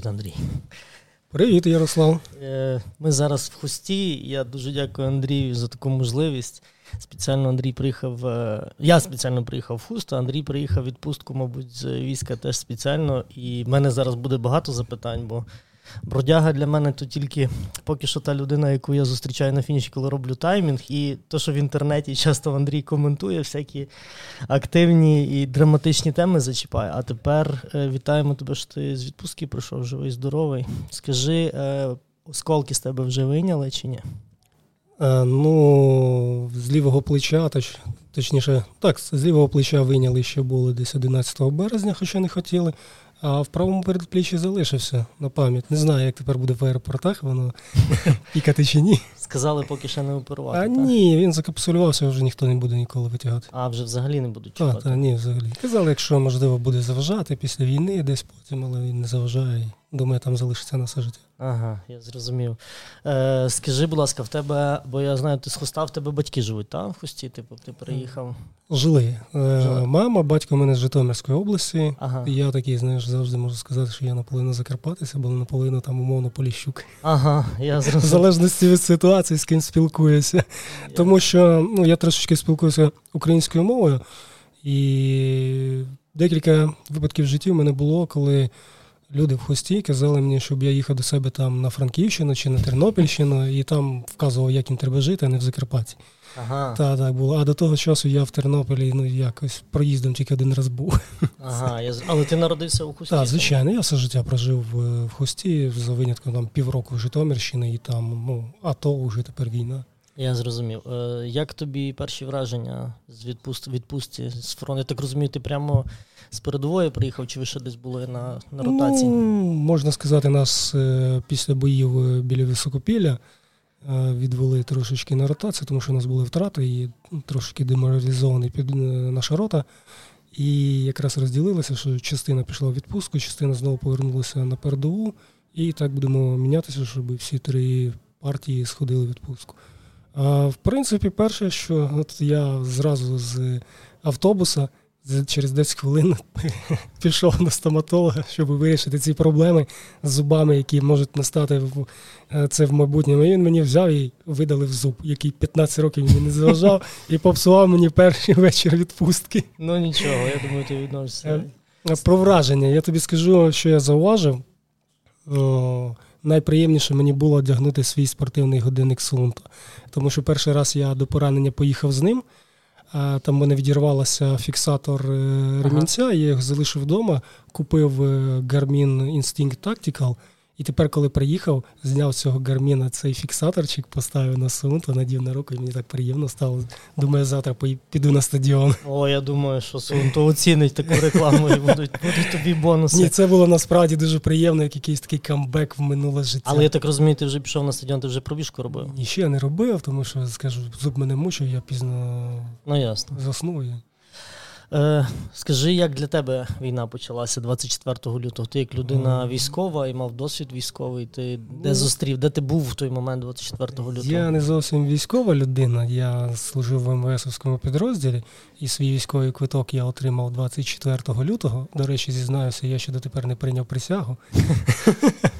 Привіт, Андрій. Привіт, Ярослав. Е, ми зараз в хусті. Я дуже дякую Андрію за таку можливість. Спеціально Андрій приїхав. Е, я спеціально приїхав в Хуст, а Андрій приїхав відпустку, мабуть, з війська теж спеціально. І в мене зараз буде багато запитань, бо бродяга для мене то тільки поки що та людина, яку я зустрічаю на фініші, коли роблю таймінг. І то, що в інтернеті часто Андрій коментує, всякі активні і драматичні теми зачіпає. А тепер е, вітаємо тебе, що ти з відпустки прийшов живий, здоровий. Скажи, осколки з тебе вже вийняли чи ні? Е, ну, з лівого плеча, точ, точніше, так, з лівого плеча вийняли ще були десь 11 березня, хоча не хотіли. А в правому передпліччі залишився на пам'ять. Не знаю, як тепер буде в аеропортах, воно пікати чи ні. Сказали, поки ще не оперувати. А так? ні, він закапсулювався, вже ніхто не буде ніколи витягати. А вже взагалі не будуть чекати? Так, та, ні, взагалі. Казали, якщо можливо буде заважати після війни, десь потім, але він не заважає. Думаю, там залишиться на все життя. Ага, я зрозумів. Е, Скажи, будь ласка, в тебе, бо я знаю, ти з хуста, в тебе батьки живуть, так? В хусті, типу, ти приїхав? Жили. Е, Жили. Мама, батько у мене з Житомирської області. Ага. Я такий, знаєш, завжди можу сказати, що я наполовину Закарпатися, бо наполовину там умовно Поліщук. Ага, я зрозумів. В залежності від ситуації, з ким спілкуюся. Я... Тому що ну, я трошечки спілкуюся українською мовою, і декілька випадків в житті в мене було, коли люди в хості казали мені, щоб я їхав до себе там на Франківщину чи на Тернопільщину, і там вказував, як їм треба жити, а не в Закарпатті. Ага. Так, так було. А до того часу я в Тернополі ну, якось проїздом тільки один раз був. Ага, я... Але ти народився у Хусті? Так, звичайно, я все життя прожив в Хусті, за винятком там півроку в Житомирщини, і там ну, АТО вже тепер війна. Я зрозумів. Е, як тобі перші враження з відпуст... відпустці з фронту? Я так розумію, ти прямо з передової приїхав, чи ви ще десь були на на ротації? Ну, Можна сказати, нас е, після боїв е, біля Високопілля відвели трошечки на ротацію, тому що у нас були втрати і трошки деморалізований під наша рота. І якраз розділилося, що частина пішла в відпустку, частина знову повернулася на передову, і так будемо мінятися, щоб всі три партії сходили в відпустку. В принципі, перше, що от я зразу з автобуса через 10 хвилин пішов до стоматолога, щоб вирішити ці проблеми з зубами, які можуть настати в е, це в майбутньому. І Він мені взяв і видалив зуб, який 15 років мені не заважав, і попсував мені перший вечір відпустки. Ну нічого, я думаю, ти відносишся. Е, про враження. Я тобі скажу, що я зауважив найприємніше мені було одягнути свій спортивний годинник Сунто. Тому що перший раз я до поранення поїхав з ним. Там в мене відірвалося фіксатор е, ремінця, ага. я його залишив вдома, купив е, Garmin Instinct Tactical. І тепер, коли приїхав, зняв цього гарміна цей фіксаторчик, поставив на сунто, надів на руку, і мені так приємно стало. Думаю, завтра піду на стадіон. О, я думаю, що Сунто оцінить таку рекламу і будуть будуть тобі бонуси. Ні, це було насправді дуже приємно, як якийсь такий камбек в минуле життя. Але я так розумію, ти вже пішов на стадіон, ти вже пробіжку робив? Ні, ще не робив, тому що скажу, зуб мене мучив, я пізно ну, ясно. заснув. Е, Скажи, як для тебе війна почалася 24 лютого? Ти як людина військова і мав досвід військовий. Ти де ну, зустрів? Де ти був в той момент 24 лютого? Я не зовсім військова людина. Я служив в МВСовському підрозділі, і свій військовий квиток я отримав 24 лютого. До речі, зізнаюся, я ще дотепер не прийняв присягу.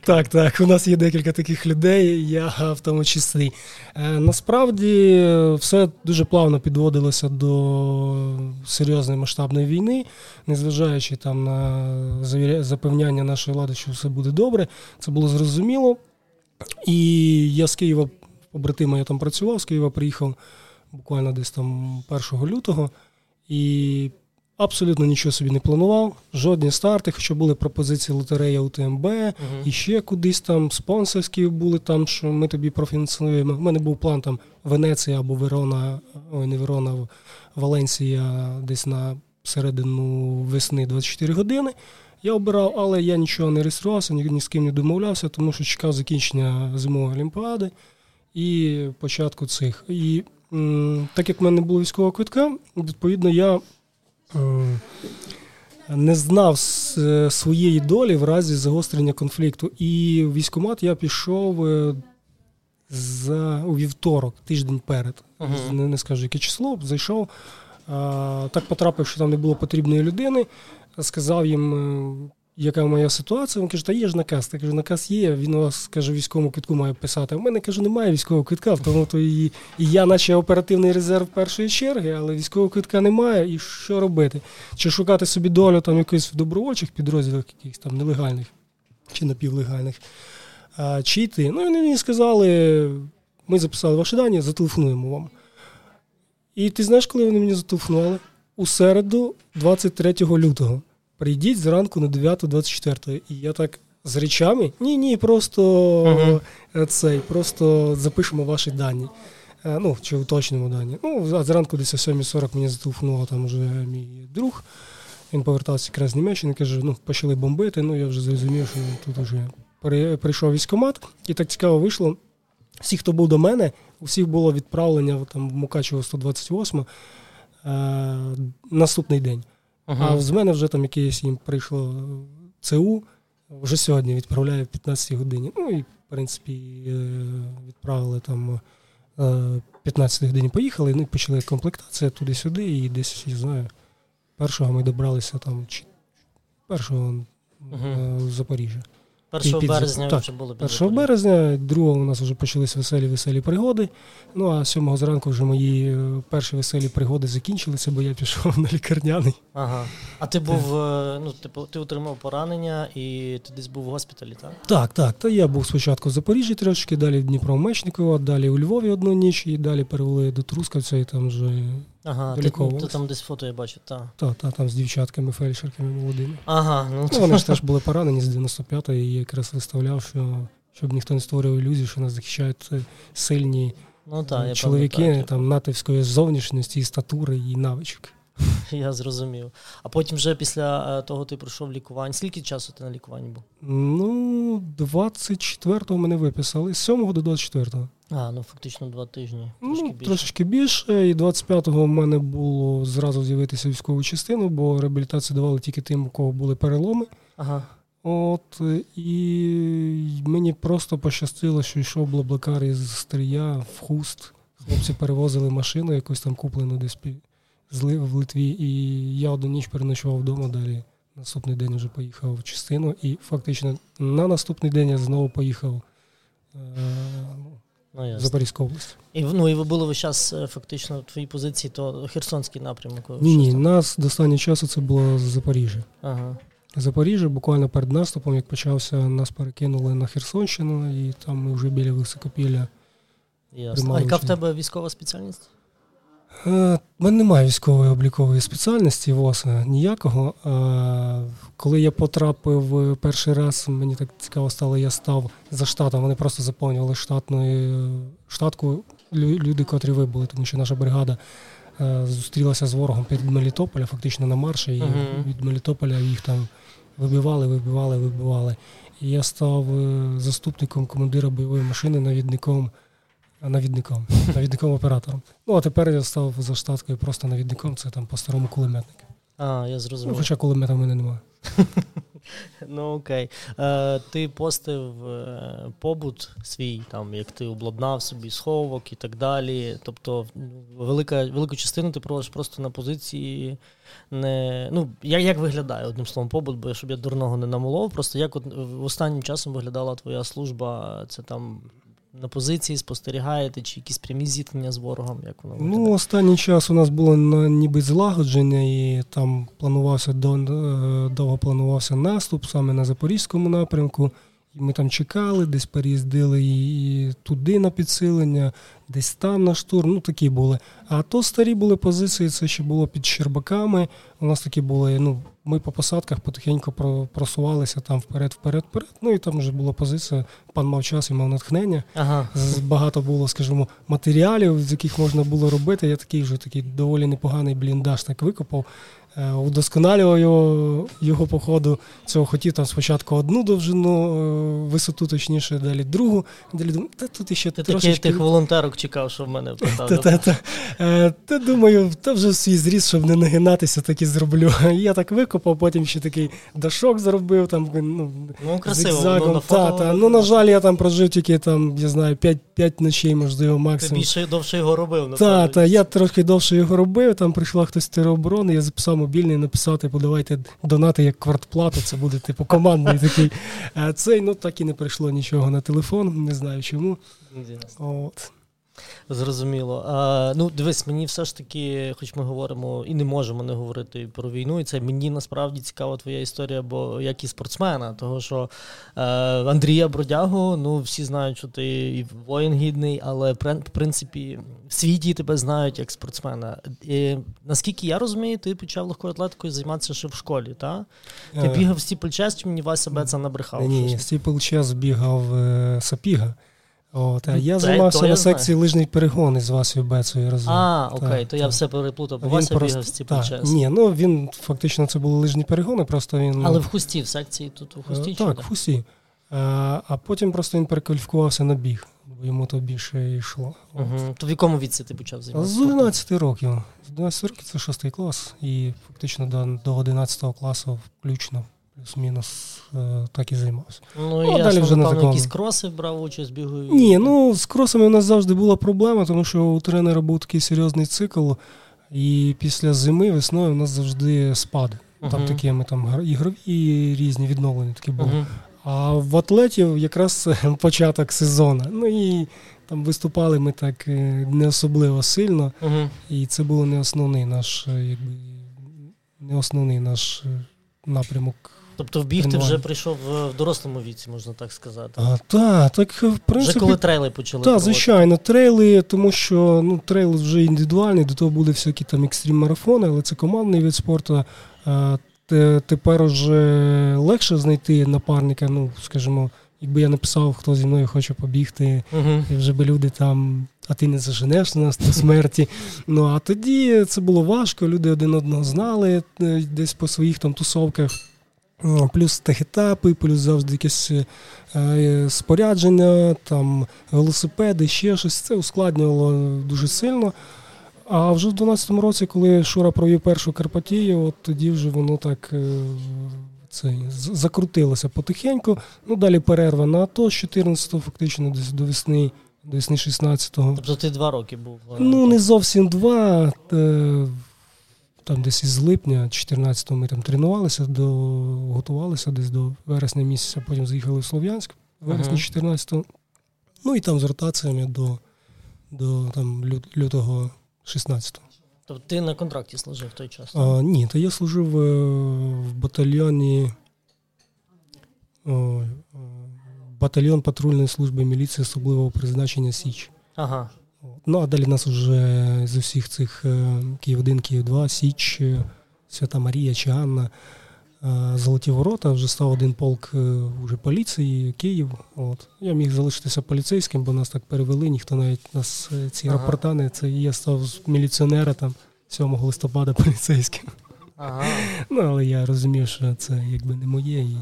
Так, так, у нас є декілька таких людей, я в тому числі. Е, насправді все дуже плавно підводилося до серйозної масштабної війни, незважаючи там на запевняння нашої влади, що все буде добре, це було зрозуміло. І я з Києва, побратима, я там працював, з Києва приїхав буквально десь там 1 лютого. І Абсолютно нічого собі не планував, жодні старти, хоча були пропозиції лотерея УТМБ, uh-huh. і ще кудись там спонсорські були там, що ми тобі профінансуємо. У мене був план там Венеція або Верона, ой, не Верона, Валенсія десь на середину весни 24 години. Я обирав, але я нічого не реєструвався, ні, ні з ким не домовлявся, тому що чекав закінчення зимової олімпіади і початку цих. І м- так як в мене не було військового квитка, відповідно, я. Е, не знав своєї долі в разі загострення конфлікту. І в військкомат я пішов е, за у вівторок, тиждень перед. Uh-huh. Не, не скажу, яке число, зайшов. Так потрапив, що там не було потрібної людини. Сказав їм, е, яка моя ситуація. Він каже, та є ж наказ. Я кажу, наказ є, він у вас каже, військовому квитку має писати. А в мене каже, немає військового квитка, тому то і, і я, наче оперативний резерв першої черги, але військового квитка немає. І що робити? Чи шукати собі долю там якоїсь в добровольчих підрозділах, якихось там нелегальних чи напівлегальних, а, чи йти. Ну, вони мені сказали, ми записали ваші дані, зателефонуємо вам. І ти знаєш, коли вони мені зателефонували? У середу, 23 лютого. Прийдіть зранку на 9-24. І я так з речами. Ні, ні, просто uh-huh. цей, просто запишемо ваші дані. Е, ну, чи уточнимо дані. Ну, а зранку десь о 7.40 мені зателефонував там вже мій друг. Він повертався якраз з Німеччини, каже, ну, почали бомбити. Ну, я вже зрозумів, що тут вже прийшов військомат, і так цікаво вийшло. Всі, хто був до мене, у всіх було відправлення там в Мукачево 128 е, наступний день. Ага. А з мене вже там якесь їм прийшло ЦУ, вже сьогодні відправляє в 15 годині. Ну і, в принципі, е, відправили там 15-й годині поїхали, ну і почали комплектація туди-сюди, і десь, я знаю, першого ми добралися там, чи першого угу. в Запоріжжя. 1 березня так, вже було під 1 березня, 2 у нас вже почалися веселі-веселі пригоди. Ну а 7 зранку вже мої е, перші веселі пригоди закінчилися, бо я пішов на лікарняний. Ага. А ти був, е, ну, типу, ти отримав поранення і ти десь був в госпіталі, так? Так, так. Та я був спочатку в Запоріжжі трошки, далі в Дніпро-Мечниково, далі у Львові одну ніч, і далі перевели до Трускавця, і там вже Ага, ти, ти там десь фото я бачу, так. Так, та, там з дівчатками, фельдшерками молодими. Ага, ну, ну Вони ж теж були поранені з 95-ї, і якраз виставляв, що щоб ніхто не створював ілюзію, що нас захищають е, сильні ну, та, чоловіки там натовської зовнішності, і статури і навичок. Я зрозумів. А потім вже після е, того ти пройшов лікування. Скільки часу ти на лікуванні був? Ну, 24-го мене виписали, з 7 до 24-го. А, ну фактично два тижні. Ну, трошки ну, більше. Трошечки більше. І 25-го в мене було зразу з'явитися військову частину, бо реабілітацію давали тільки тим, у кого були переломи. Ага. От, І мені просто пощастило, що йшов блаблакар із стрія в хуст. Хлопці перевозили машину, якусь там куплену десь в Литві. І я одну ніч переночував вдома далі. Наступний день вже поїхав в частину. І фактично на наступний день я знову поїхав. Е, Ну, Запорізька область. І ну, і ви були весь час е, фактично в твоїй позиції, то Херсонський напрямок. Ні, ні, нас до останнього часу це було з Запоріжжя. Ага. Запоріжжя, буквально перед наступом, як почався, нас перекинули на Херсонщину, і там ми вже біля Високопілля. Ясно. А яка в тебе військова спеціальність? У е, мене немає військової облікової спеціальності ВОСа ніякого. Коли я потрапив перший раз, мені так цікаво стало, я став за штатом. Вони просто заповнювали штатною штатку люди, котрі вибули, тому що наша бригада е, зустрілася з ворогом під Мелітополя, фактично на марші, і uh-huh. від Мелітополя їх там вибивали, вибивали, вибивали. І я став е, заступником командира бойової машини, навідником навідником, навідником оператором. Ну, а тепер я став за штаткою просто навідником, це там по старому кулеметнику. А, я зрозумів. Ну, Хоча кулемета в мене немає. Ну окей. Е, Ти постив е, побут свій, там, як ти обладнав собі сховок і так далі. Тобто, велика, велику частину ти проводиш просто на позиції. не, ну, Як як виглядає одним словом побут, бо щоб я дурного не намолов, просто як от останнім часом виглядала твоя служба, це там на позиції спостерігаєте, чи якісь прямі зіткнення з ворогом? Як воно Ну, останній час у нас було ніби злагодження, і там планувався е, довго планувався наступ саме на Запорізькому напрямку. І ми там чекали, десь переїздили і туди на підсилення, десь там на штурм. Ну такі були. А то старі були позиції, це ще було під Щербаками. У нас такі були. Ну, ми по посадках потихеньку просувалися там вперед, вперед, вперед. Ну і там вже була позиція. Пан мав час і мав натхнення. Ага. Багато було, скажімо, матеріалів, з яких можна було робити. Я такий вже такий доволі непоганий бліндаж так викопав. Е, удосконалював його його по ходу цього хотів там спочатку одну довжину, е, висоту, точніше, далі другу. Далі думаю, та тут іще Ти трошечки... тих волонтерок чекав, що в мене Та е, думаю, та вже свій зріс, щоб не нагинатися, так і зроблю. Я так викопав, потім ще такий дашок зробив. там, Ну, ну красиво. Ну, на, та, та. ну, на жаль, я там прожив тільки там, я знаю, 5 5 ночей, можливо, максимум. Ти більше довше його робив, Так, та, я трохи довше його робив. Там прийшла хтось тероборони, я записав мобільний, написав, типу, давайте донати як квартплату, це буде типу командний такий. А цей ну так і не прийшло нічого на телефон, не знаю чому. От. Зрозуміло. А, Ну, дивись, мені все ж таки, хоч ми говоримо і не можемо не говорити про війну, і це мені насправді цікава твоя історія, бо як і спортсмена, того що е, Андрія Бродягу, ну всі знають, що ти і воїн гідний, але в принципі в світі тебе знають як спортсмена. І, Наскільки я розумію, ти почав легкою атлетикою займатися ще в школі, так? Ти е, бігав в стіпльчез, чи мені Вася Беца набрехав? Ні, стіпльчез бігав е, Сапіга. От, а Я займався на секції лижних перегонів із Васею Бецою разом. А, окей, так, то так. я все переплутав, бо Вася просто... бігав з ці Ні, ну він фактично це були лижні перегони, просто він. Але в Хусті, в секції тут у Хусті? Так, чудо? в Хусті. А а потім просто він перекваліфікувався на біг, бо йому то більше йшло. Угу. То в якому віці ти почав займатися? З 11 років. З 11 років це 6 клас, і фактично до, до 11 класу включно плюс-мінус е, так і займався. Ну, ну я далі вже напевно, якісь кроси брав участь бігу. Ні, ну з кросами у нас завжди була проблема, тому що у тренера був такий серйозний цикл, і після зими, весною у нас завжди спад. Uh-huh. Там такі ми там ігрові різні відновлення такі були. Uh-huh. А в атлетів якраз початок сезону. Ну і там виступали ми так е, не особливо сильно, uh-huh. і це був не основний наш, е, якби не основний наш напрямок Тобто в біг ти вже прийшов в дорослому віці, можна так сказати. А, Так, так в принципі. Вже коли трейли почали. Так, звичайно, трейли, тому що ну, трейл вже індивідуальний, до того були всякі там екстрім-марафони, але це командний від спорту. А, Тепер вже легше знайти напарника, ну, скажімо. Якби я написав, хто зі мною хоче побігти, uh-huh. і вже би люди там, а ти не заженеш нас до смерті. Ну а тоді це було важко, люди один одного знали е, десь по своїх там тусовках. Плюс техетапи, плюс завжди якесь е, спорядження, там велосипеди, ще щось. Це ускладнювало дуже сильно. А вже в 12-му році, коли Шура провів першу Карпатію, от тоді вже воно так е, це, закрутилося потихеньку. Ну, Далі перерва на АТО з 14-го, фактично, десь до весни, до весни 16-го. Тобто ти два роки був? Ну, не зовсім два. Там десь із липня 14-го ми там тренувалися, до, готувалися десь до вересня місяця, потім заїхали в Слов'янськ, вересня 14-го. Ну і там з ротаціями до до там, лютого 16-го. Тобто ти на контракті служив в той час? А, Ні, то я служив е, в батальйоні батальйон патрульної служби міліції особливого призначення Січ. Ага. Ну, а далі нас вже з усіх цих е, Київ 1, Київ 2, Січ, е, Свята Марія чи Анна, Золоті ворота, вже став один полк уже поліції, Київ. От. Я міг залишитися поліцейським, бо нас так перевели, ніхто навіть нас ці ага. рапортани, це я став з міліціонера там 7 листопада поліцейським. Ага. Ну, але я розумів, що це якби не моє. І,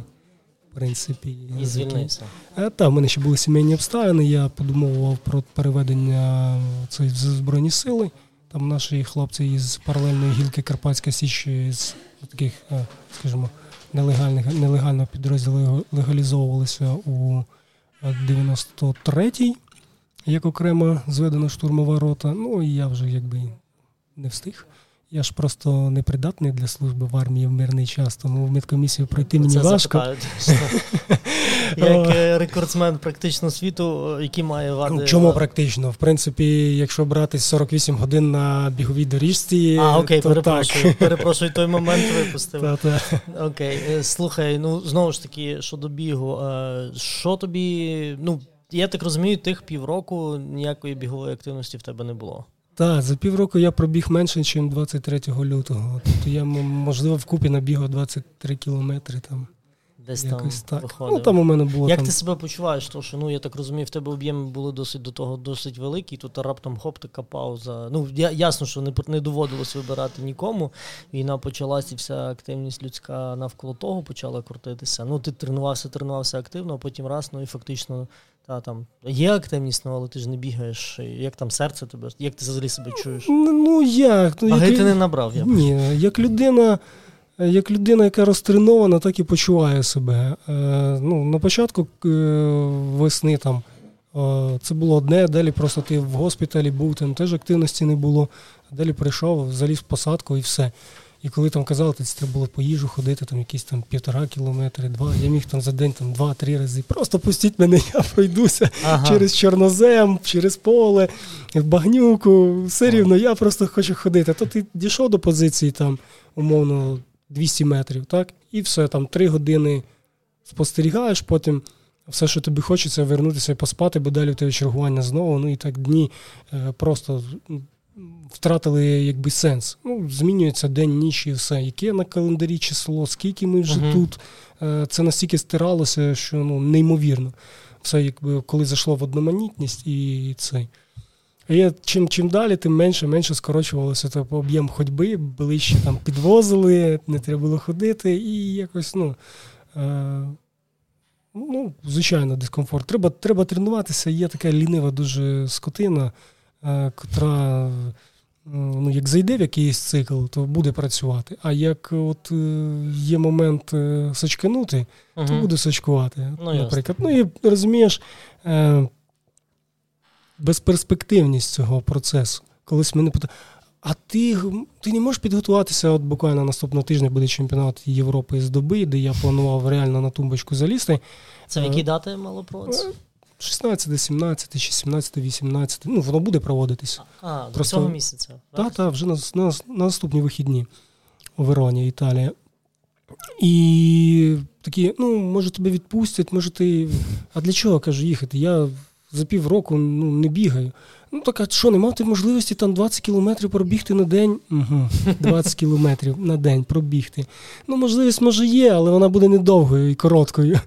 в принципі, і звільнився. А, та, в мене ще були сімейні обставини. Я подумував про переведення в Збройні сили. Там наші хлопці із паралельної гілки Карпатська Січ з таких, скажімо, нелегальних нелегального підрозділу легалізовувалися у 93-й, як окремо зведена штурмова рота. Ну і я вже якби не встиг. Я ж просто непридатний для служби в армії в мирний час, тому в медкомісію пройти мені Це важко. Як е, рекордсмен практично світу, який має вади. Чому практично? В принципі, якщо брати 48 годин на біговій доріжці. А, окей, то перепрошую. Так. Перепрошую, той момент випустив. Окей, е, слухай, ну знову ж таки, щодо бігу, е, що тобі, ну, я так розумію, тих півроку ніякої бігової активності в тебе не було. Так, за півроку я пробіг менше, ніж 23 лютого. Тобто я, можливо, вкупі набігав 23 кілометри там. Десь Якось там так. виходив. Ну, там у мене було Як там... ти себе почуваєш? Тому що ну я так розумію, в тебе об'єми були досить до того досить великі, тут раптом хоп, така пауза. Ну я ясно, що не не доводилось вибирати нікому. Війна почалася, і вся активність людська навколо того почала крутитися. Ну ти тренувався, тренувався активно, а потім раз, ну і фактично та там є активність, ну, але ти ж не бігаєш. Як там серце тебе? Як ти взагалі себе чуєш? Ну як? Ну, як... ти не набрав. я Ні, як людина. Як людина, яка розтренована, так і почуває себе. Е, ну, На початку е, весни там Це було одне, далі просто ти в госпіталі був, там теж активності не було. Далі прийшов, заліз в посадку і все. І коли там казали, то треба було по їжу ходити, там якісь там півтора кілометри, два. Я міг там за день там два-три рази. Просто пустіть мене, я пройдуся ага. через чорнозем, через поле, в багнюку. Все рівно, я просто хочу ходити. То ти дійшов до позиції там, умовно, 200 метрів, так? І все, там три години спостерігаєш, потім. Все, що тобі хочеться, вернутися і поспати, бо далі в тебе чергування знову. Ну і так дні е, просто втратили якби сенс. Ну, Змінюється день, ніч і все. Яке на календарі число, скільки ми вже uh-huh. тут. Е, це настільки стиралося, що ну, неймовірно. Все, якби коли зайшло в одноманітність і цей. І чим чим далі, тим менше менше скорочувалося тобто, об'єм ходьби, ближче там підвозили, не треба було ходити, і якось, ну. Е, Ну, звичайно, дискомфорт. Треба треба тренуватися. Є така лінива дуже скотина, котра ну, як зайде в якийсь цикл, то буде працювати. А як от е, є момент е, сачканути, угу. то буде сачкувати. Ну, наприклад. Ну і розумієш безперспективність цього процесу. Колись мене питали, а ти ти не можеш підготуватися? От буквально наступного тижня буде чемпіонат Європи з доби, де я планував реально на тумбочку залізти. Це в які дати мало проводитися? 16, 17 чи 17, 18. Ну, воно буде проводитись. А, до цього місяця. Так, так, вже на, на, на наступні вихідні у Вероні, Італія. І такі, ну, може, тебе відпустять, може ти. А для чого кажу їхати? Я за півроку ну, не бігаю. Ну так, а що, не мати можливості там 20 кілометрів пробігти на день? Угу, 20 кілометрів на день пробігти. Ну, можливість може є, але вона буде недовгою і короткою.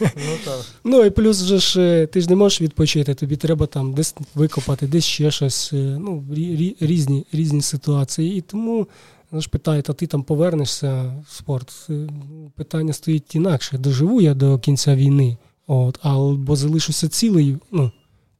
Ну так. Ну і плюс вже ж е, ти ж не можеш відпочити, тобі треба там десь викопати, десь ще щось. Е, ну, різні різні ситуації. І тому ж питають, а ти там повернешся в спорт? Е, питання стоїть інакше. Доживу я до кінця війни, от, або залишуся цілий. ну,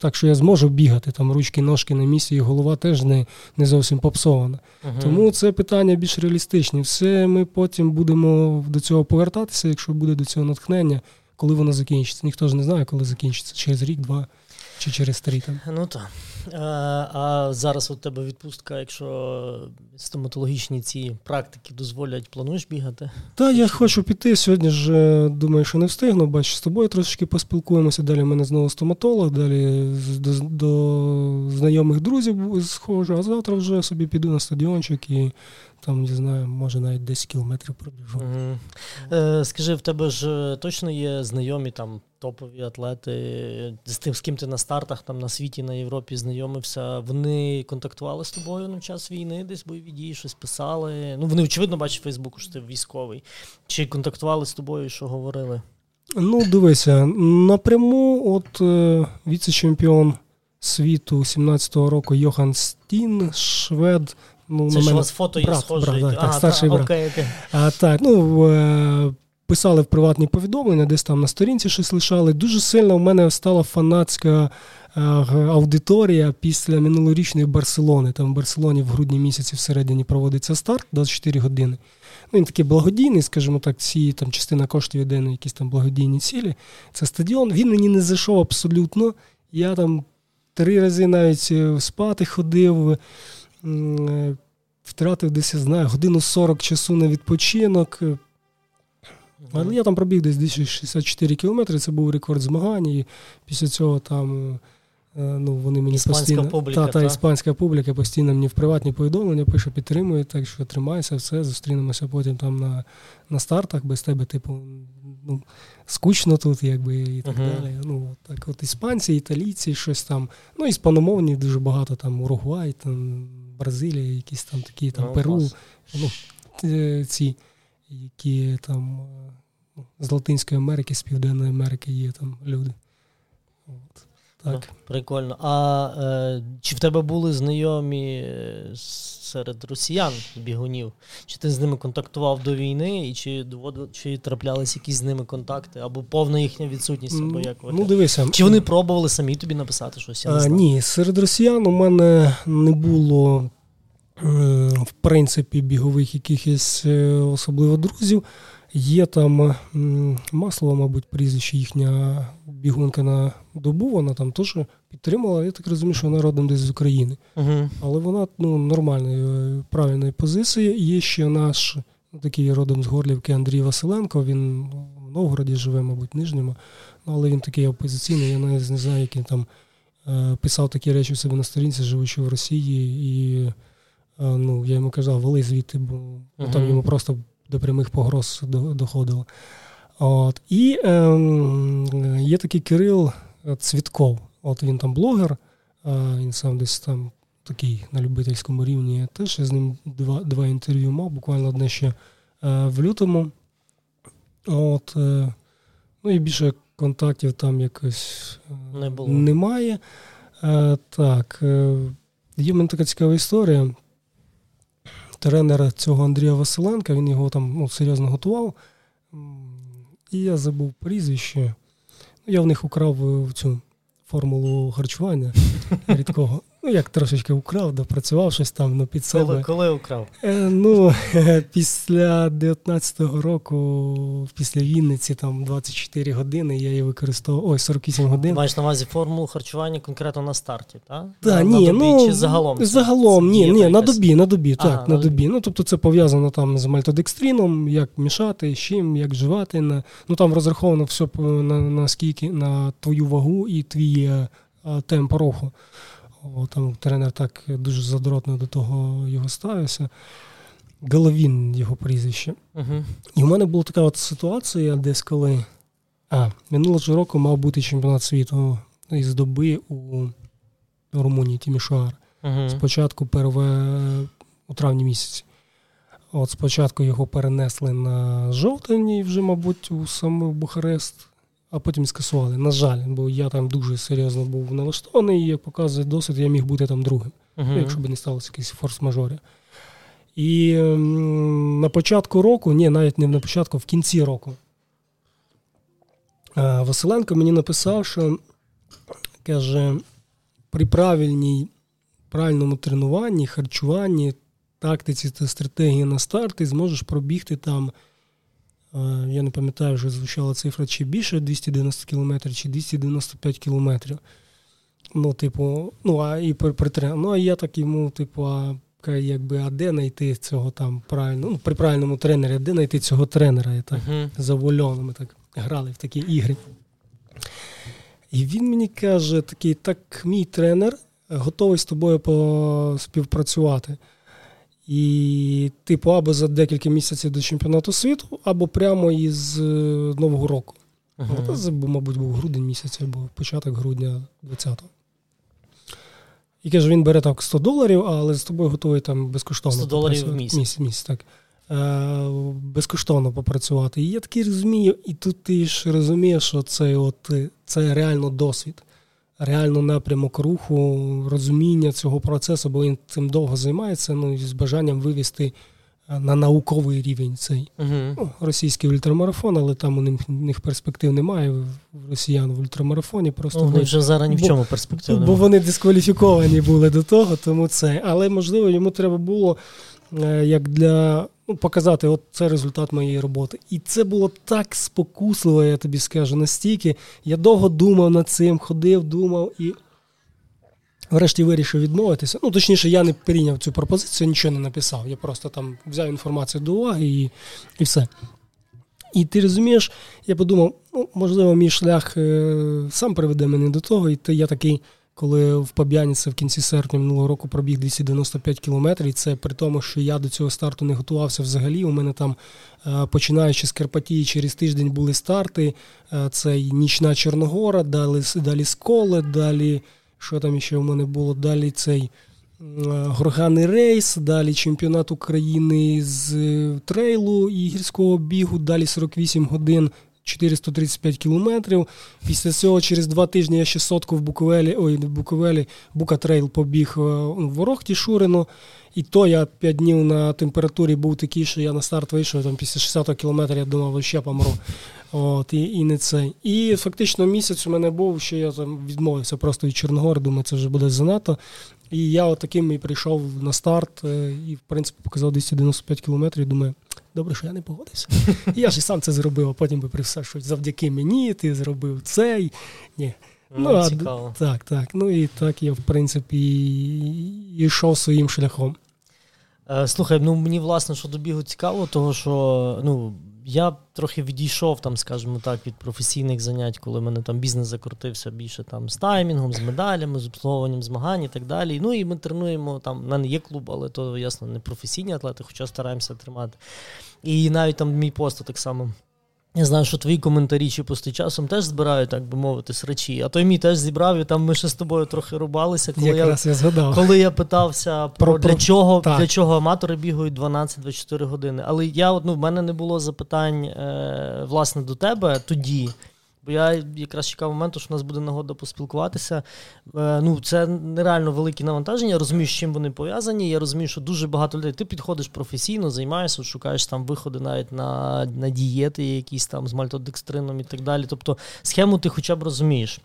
так що я зможу бігати, там ручки, ножки на місці, і голова теж не не зовсім попсована. uh Тому це питання більш реалістичні. Все ми потім будемо до цього повертатися, якщо буде до цього натхнення, коли воно закінчиться. Ніхто ж не знає, коли закінчиться, через рік, два чи через три там. Ну так. А, а зараз у тебе відпустка, якщо стоматологічні ці практики дозволять, плануєш бігати? Так, я хочу піти. Сьогодні ж е, думаю, що не встигну. Бачу, з тобою трошечки поспілкуємося. Далі в мене знову стоматолог, далі до, до знайомих друзів схожу, а завтра вже собі піду на стадіончик і там, не знаю, може навіть 10 кілометрів пробіжу. Угу. Е, Скажи, в тебе ж е, точно є знайомі там топові атлети з тим, з ким ти на стартах там на світі, на Європі знайомився. Вони контактували з тобою на час війни, десь бойові дії, щось писали. Ну, вони, очевидно, бачать в Фейсбуку, що ти військовий. Чи контактували з тобою, що говорили? Ну, дивися, напряму, от е, віце-чемпіон світу 17-го року Йохан Стін, швед. Ну, Це на мене... у вас фото брат, є схоже. Брат, так, а, старший та, брат. Окей, окей. А, так, ну, е, Писали в приватні повідомлення, десь там на сторінці щось лишали. Дуже сильно в мене стала фанатська е, аудиторія після минулорічної Барселони. Там в Барселоні в грудні місяці всередині проводиться старт 24 години. Ну, Він такий благодійний, скажімо так, ці там частина коштів йде на якісь там благодійні цілі. Це стадіон. Він мені не зайшов абсолютно. Я там три рази навіть е, спати ходив. Е, втратив десь, я знаю, годину 40 часу на відпочинок. Але я там пробіг десь 264 кілометри, це був рекорд змагань. І після цього там е, ну, вони мені іспанська постійно. Публіка, та, та, іспанська публіка постійно мені в приватні повідомлення пише, підтримує, так що тримайся, все, зустрінемося потім там на на стартах, без тебе, типу, ну, скучно тут, якби, і так uh-huh. далі. Ну, так от Іспанці, італійці, щось там. Ну, іспаномовні дуже багато там Уругвай, там Бразилія, якісь там такі, там no, Перу. Ну, ці які там ну, з Латинської Америки, з Південної Америки є там люди. От. Так. Прикольно. А е, чи в тебе були знайомі е, серед росіян бігунів? Чи ти з ними контактував до війни, і чи доводили, чи траплялись якісь з ними контакти, або повна їхня відсутність? або як Ну, дивися. Чи вони пробували самі тобі написати щось? Я не знаю. Ні, серед росіян у мене не було в принципі, бігових якихось е, особливо друзів. Є там Маслова, мабуть, прізвище їхня бігунка на добу, вона там теж підтримала. Я так розумію, що вона родом десь з України. uh Але вона ну, нормальної, е, правильної позиції. Є ще наш такий родом з Горлівки Андрій Василенко. Він в Новгороді живе, мабуть, Нижньому. Ну, але він такий опозиційний, я навіть не знаю, як він там е, писав такі речі у себе на сторінці, живучи в Росії. І е, ну, я йому казав, вали звідти, бо uh там йому просто до прямих погроз доходило. От. І е, є такий Кирил Цвітков. От він там блогер, він сам десь там такий на любительському рівні. Я теж я з ним два два інтерв'ю мав, буквально одне ще е, в лютому. От, е, Ну і більше контактів там якось е, Не було. немає. Так, є в мене така цікава історія тренера цього Андрія Василенка, він його там ну, серйозно готував. І я забув прізвище. Ну, Я в них украв е, цю формулу харчування рідкого. Ну, як трошечки украв, допрацював щось там ну, під себе. Коли, коли украв? Е, Ну, після 19-го року, після Вінниці, там 24 години, я її використовував. Ой, 48 годин. Маєш на увазі формулу харчування конкретно на старті, так? Так, ні, на добі, ну, чи загалом? Це, загалом, ні, ні, на добі, на добі, так, Ага, на на добі. Ну, тобто це пов'язано там з мальтодекстріном, як мішати, з чим, як вживати. На, ну там розраховано все на, на скільки, на твою вагу і твій е, темп руху. О, там тренер так дуже задротно до того його ставився. Головін його прізвище. Uh-huh. І в мене була така от ситуація, десь коли. А, минулого року мав бути чемпіонат світу із доби у Румунії Тімішуар. Uh-huh. Спочатку перве у травні місяці. От спочатку його перенесли на жовтень, і вже, мабуть, у саме Бухарест а потім скасували. На жаль, бо я там дуже серйозно був налаштований, і як показує досвід, я міг бути там другим, uh-huh. якщо б не сталося якийсь форс-мажорі. І на початку року, ні, навіть не на початку, в кінці року. Е, Василенко мені написав, що каже, при правильній, правильному тренуванні, харчуванні, тактиці та стратегії на старт, ти зможеш пробігти там я не пам'ятаю, вже звучала цифра чи більше 290 кілометрів, чи 295 кілометрів. Ну, типу, ну, а і при, при Ну, а я так йому, типу, а якби, а де знайти цього там правильно, ну, при правильному тренері, а де знайти цього тренера? Я так uh-huh. завольоно, ми так грали в такі ігри. І він мені каже: такий, так, мій тренер готовий з тобою поспівпрацювати. І, типу, або за декілька місяців до чемпіонату світу, або прямо із е, Нового року. Uh-huh. Це, мабуть, був грудень місяць, або початок грудня 20-го. І каже, він бере так 100 доларів, але з тобою готовий там безкоштовно 100 доларів в місяць. місяць, місяць так. Е, безкоштовно попрацювати. І я такий розумію, і тут ти ж розумієш, що це от, це реально досвід реально напрямок руху, розуміння цього процесу, бо він цим довго займається, ну і з бажанням вивести е, на науковий рівень цей uh ну, російський ультрамарафон, але там у них, у них перспектив немає в росіян в ультрамарафоні. Просто вони вже зараз ні в чому перспектив Бо вони дискваліфіковані були до того, тому це. Але можливо йому треба було як для ну, показати, от це результат моєї роботи. І це було так спокусливо, я тобі скажу, настільки. Я довго думав над цим, ходив, думав і. Врешті вирішив відмовитися. Ну, точніше, я не прийняв цю пропозицію, нічого не написав. Я просто там взяв інформацію до уваги і і все. І ти розумієш, я подумав, ну, можливо, мій шлях е, сам приведе мене до того, і я такий коли в Паб'яніці в кінці серпня минулого року пробіг 295 кілометрів. Це при тому, що я до цього старту не готувався взагалі. У мене там, е, починаючи з Карпатії, через тиждень були старти. Е, це Нічна Чорногора, далі далі Сколе, далі що там ще в мене було? Далі цей. Е, горганий рейс, далі чемпіонат України з трейлу і гірського бігу, далі 48 годин 435 кілометрів. Після цього через два тижні я ще сотку в Буковелі, ой, в Буковелі Букатрейл побіг е, в Ворохті Шурину. І то я 5 днів на температурі був такий, що я на старт вийшов там після 60 кілометрів, я думав, що я помру. От, І і не це. І фактично місяць у мене був, що я там відмовився просто від Чорногори, думаю, це вже буде занадто. І я от таким і прийшов на старт е, і, в принципі, показав 295 кілометрів. Думаю, добре, що я не погодився. Я ж і сам це зробив, а потім би при все, що завдяки мені ти зробив цей. Ні. Ну, а, цікаво. Так, так. Ну і так я, в принципі, йшов своїм шляхом. Е, Слухай, ну мені власне, що до бігу цікаво, того що ну, я трохи відійшов, там, скажімо так, від професійних занять, коли в мене там бізнес закрутився більше там з таймінгом, з медалями, з обслуговуванням змагань і так далі. Ну і ми тренуємо там. в мене є клуб, але то ясно не професійні атлети, хоча стараємося тримати. І навіть там мій пост так само. Я знаю, що твої коментарі чи пости часом теж збирають, так би мовити, срачі. А той мій теж зібрав, і там ми ще з тобою трохи рубалися. Коли Якраз я, я згадав. коли я питався про, Про- для про- чого так. для чого аматори бігають 12-24 години. Але я от, ну, в мене не було запитань е, власне до тебе тоді. Бо я якраз чекав моменту, що в нас буде нагода поспілкуватися. Е, ну, це нереально великі навантаження. Я розумію, з чим вони пов'язані. Я розумію, що дуже багато людей. Ти підходиш професійно, займаєшся, шукаєш там виходи навіть на, на дієти, якісь там з мальтодекстрином і так далі. Тобто схему ти хоча б розумієш.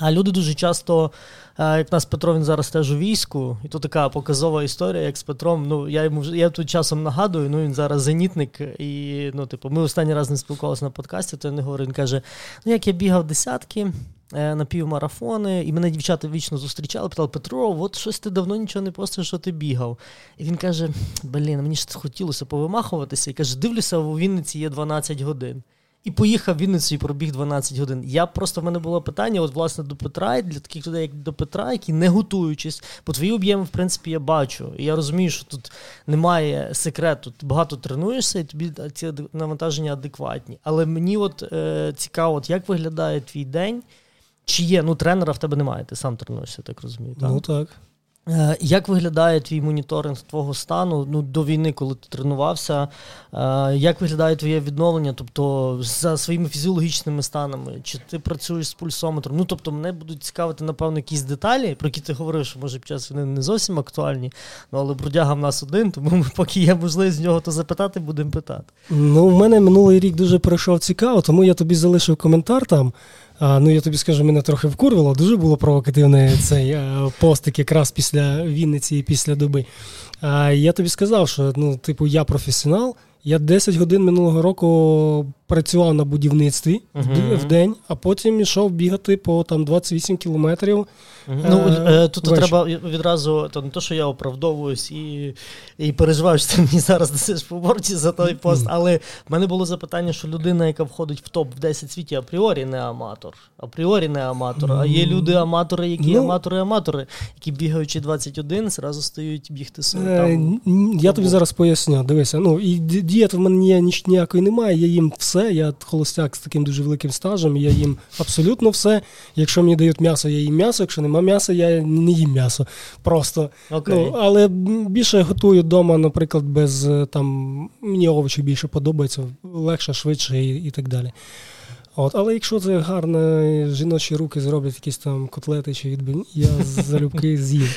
А люди дуже часто, е, як нас Петро, він зараз теж у війську, і то така показова історія, як з Петром. Ну, я йому я тут часом нагадую, ну він зараз зенітник, і ну, типу, ми останній раз не спілкувалися на подкасті, то я не говорю. Він каже: ну як я бігав десятки. е, На півмарафони, і мене дівчата вічно зустрічали, питали, Петро, от щось ти давно нічого не постиш, що ти бігав. І він каже: Блін, мені ж хотілося повимахуватися. І каже, дивлюся, у Вінниці є 12 годин. І поїхав в Вінницю і пробіг 12 годин. Я просто в мене було питання, от власне до Петра, для таких людей, як до Петра, які не готуючись, бо твої об'єми, в принципі, я бачу. І я розумію, що тут немає секрету. Ти багато тренуєшся, і тобі ці навантаження адекватні. Але мені от е, цікаво, от як виглядає твій день, чи є, ну, тренера в тебе немає, ти сам тренуєшся, так розумію. Так? Ну так. Е, Як виглядає твій моніторинг твого стану ну, до війни, коли ти тренувався? Е, Як виглядає твоє відновлення? Тобто за своїми фізіологічними станами? Чи ти працюєш з пульсометром? Ну тобто, мене будуть цікавити, напевно, якісь деталі, про які ти говорив, що може під час війни не зовсім актуальні. Ну але бродяга в нас один, тому ми, поки є можливість з нього то запитати, будемо питати. Ну, в мене минулий рік дуже пройшов цікаво, тому я тобі залишив коментар там. А, ну, я тобі скажу, мене трохи вкурвало, дуже було провокативний цей е, постик якраз після Вінниці і після доби. А, я тобі сказав, що ну, типу, я професіонал. Я 10 годин минулого року працював на будівництві uh-huh. В день, а потім йшов бігати по там 28 кілометрів. Ну, е, тут вечір. треба відразу, то не то, що я оправдовуюсь і, і переживаю, що ти мені зараз несеш по борті за той пост, але в мене було запитання, що людина, яка входить в топ в 10 світі, апріорі не аматор. Апріорі не аматор. А є люди-аматори, які Ну. аматори-аматори, які бігаючи 21, зразу стають бігти собі. Е, Там. Я тобі зараз поясню. Дивися, ну і ді- дієт в мене ніч- ніякої немає. Я їм все. Я холостяк з таким дуже великим стажем. Я їм абсолютно все. Якщо мені дають м'ясо, я їм м'ясо. Якщо нема м'яса, я не їм м'ясо. Просто Окей. ну, але більше готую вдома, наприклад, без е, там мені овочі більше подобається, легше, швидше і, і так далі. От, але якщо це гарно, жіночі руки зроблять якісь там котлети чи відбивні, я залюбки з'їм.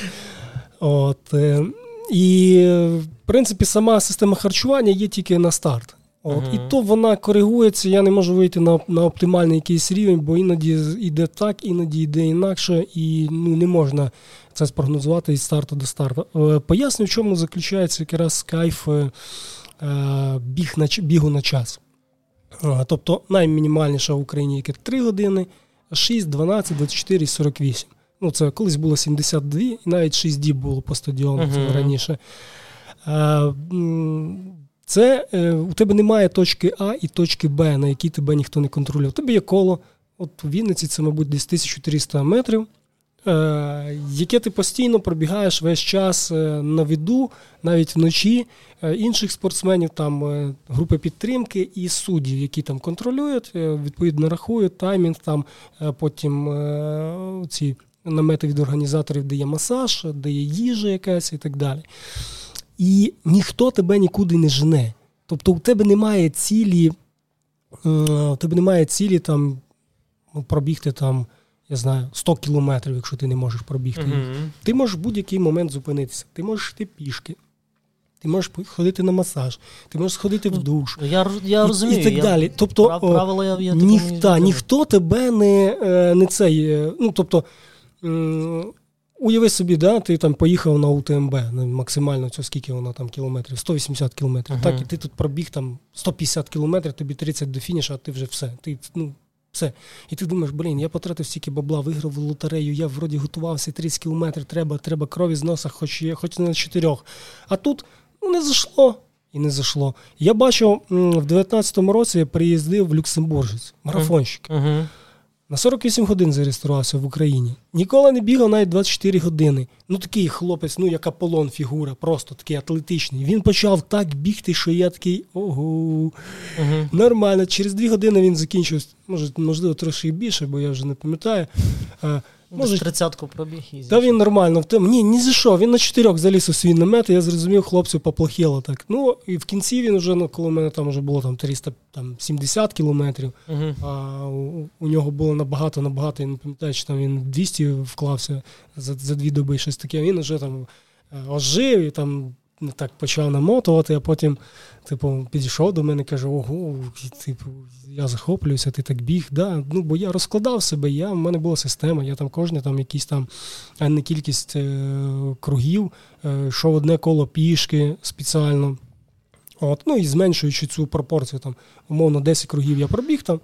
От, е, і, в принципі, сама система харчування є тільки на старт. От, Мгм. І то вона коригується, я не можу вийти на, на оптимальний якийсь рівень, бо іноді йде так, іноді йде інакше, і ну, не можна це спрогнозувати від старту до старту. Е, Поясню, в чому заключається якраз кайф е, е, біг на, бігу на час. Е, Тобто наймінімальніша в Україні яке 3 години, 6, 12, 24 48. Ну, це колись було 72, і навіть 6 діб було по стадіону Мгм. раніше. Е, Це е, у тебе немає точки А і точки Б, на якій тебе ніхто не контролює. У тебе є коло. От у Вінниці це, мабуть, десь 1300 метрів, е, яке ти постійно пробігаєш весь час е, на виду, навіть вночі. Е, Інших спортсменів, там е, групи підтримки і суддів, які там контролюють, е, відповідно рахують таймінг, там потім ці намети від організаторів, де є масаж, де є їжа якась і так далі. І ніхто тебе нікуди не жене. Тобто у тебе немає цілі, е, у тебе немає цілі там ну, пробігти там, я знаю, 100 кілометрів, якщо ти не можеш пробігти. Мгм. Ти можеш в будь-який момент зупинитися. Ти можеш йти пішки, ти можеш ходити на масаж, ти можеш сходити в душ. Я, я і- розумію. І так я, далі. Тобто, правила я, я Ніх, такому не та, знаю. ніхто тебе не, е, не цей. е, Ну, тобто, Уяви собі, да, ти там поїхав на УТМБ, ну, максимально це скільки воно там кілометрів, 180 кілометрів. Uh-huh. Так, і ти тут пробіг там 150 кілометрів, тобі 30 до фініша, а ти вже все. Ти, ну, все. І ти думаєш, блін, я потратив стільки бабла, виграв лотерею, я вроді готувався, 30 кілометрів, треба треба крові з носа, хоч є, хоч не на чотирьох. А тут ну, не зайшло. І не зайшло. Я бачив в 19-му році я приїздив в Люксембуржець, марафонщик. Uh-huh. На 48 годин зареєструвався в Україні. Ніколи не бігав навіть 24 години. Ну такий хлопець, ну як Аполлон фігура, просто такий атлетичний. Він почав так бігти, що я такий ого. Угу. Нормально. Через 2 години він закінчив, може, можливо, трошки більше, бо я вже не пам'ятаю. Може, тридцятку пробіг і Та він нормально в тому. Ні, ні за що. Він на чотирьох заліз у свій намет, і я зрозумів, хлопцю поплохіло так. Ну, і в кінці він вже, ну, коли в мене там вже було там 370 кілометрів, uh а у, у нього було набагато, набагато, я не пам'ятаю, чи там він 200 вклався за за дві доби, щось таке. Він вже там е, ожив і там так почав намотувати, а потім, типу, підійшов до мене і каже: Ого, типу, я захоплююся, ти так біг. Да? Ну, Бо я розкладав себе, я, в мене була система, я там кожне там якісь там не кількість е, кругів, е, йшов одне коло пішки спеціально. От, Ну і зменшуючи цю пропорцію, там, умовно, 10 кругів я пробіг там,